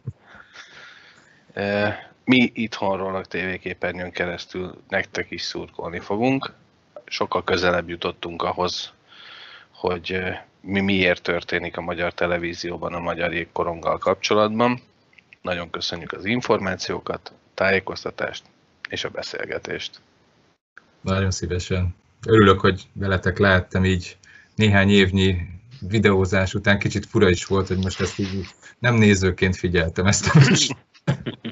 Mi itthonról a tévéképernyőn keresztül nektek is szurkolni fogunk. Sokkal közelebb jutottunk ahhoz, hogy mi miért történik a magyar televízióban a magyar jégkoronggal kapcsolatban. Nagyon köszönjük az információkat, tájékoztatást és a beszélgetést. Nagyon szívesen. Örülök, hogy veletek lehettem így néhány évnyi videózás után. Kicsit fura is volt, hogy most ezt így nem nézőként figyeltem ezt a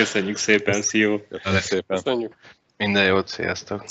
Köszönjük szépen, Szió! Köszönjük szépen! Köszönjük! Minden jót, sziasztok!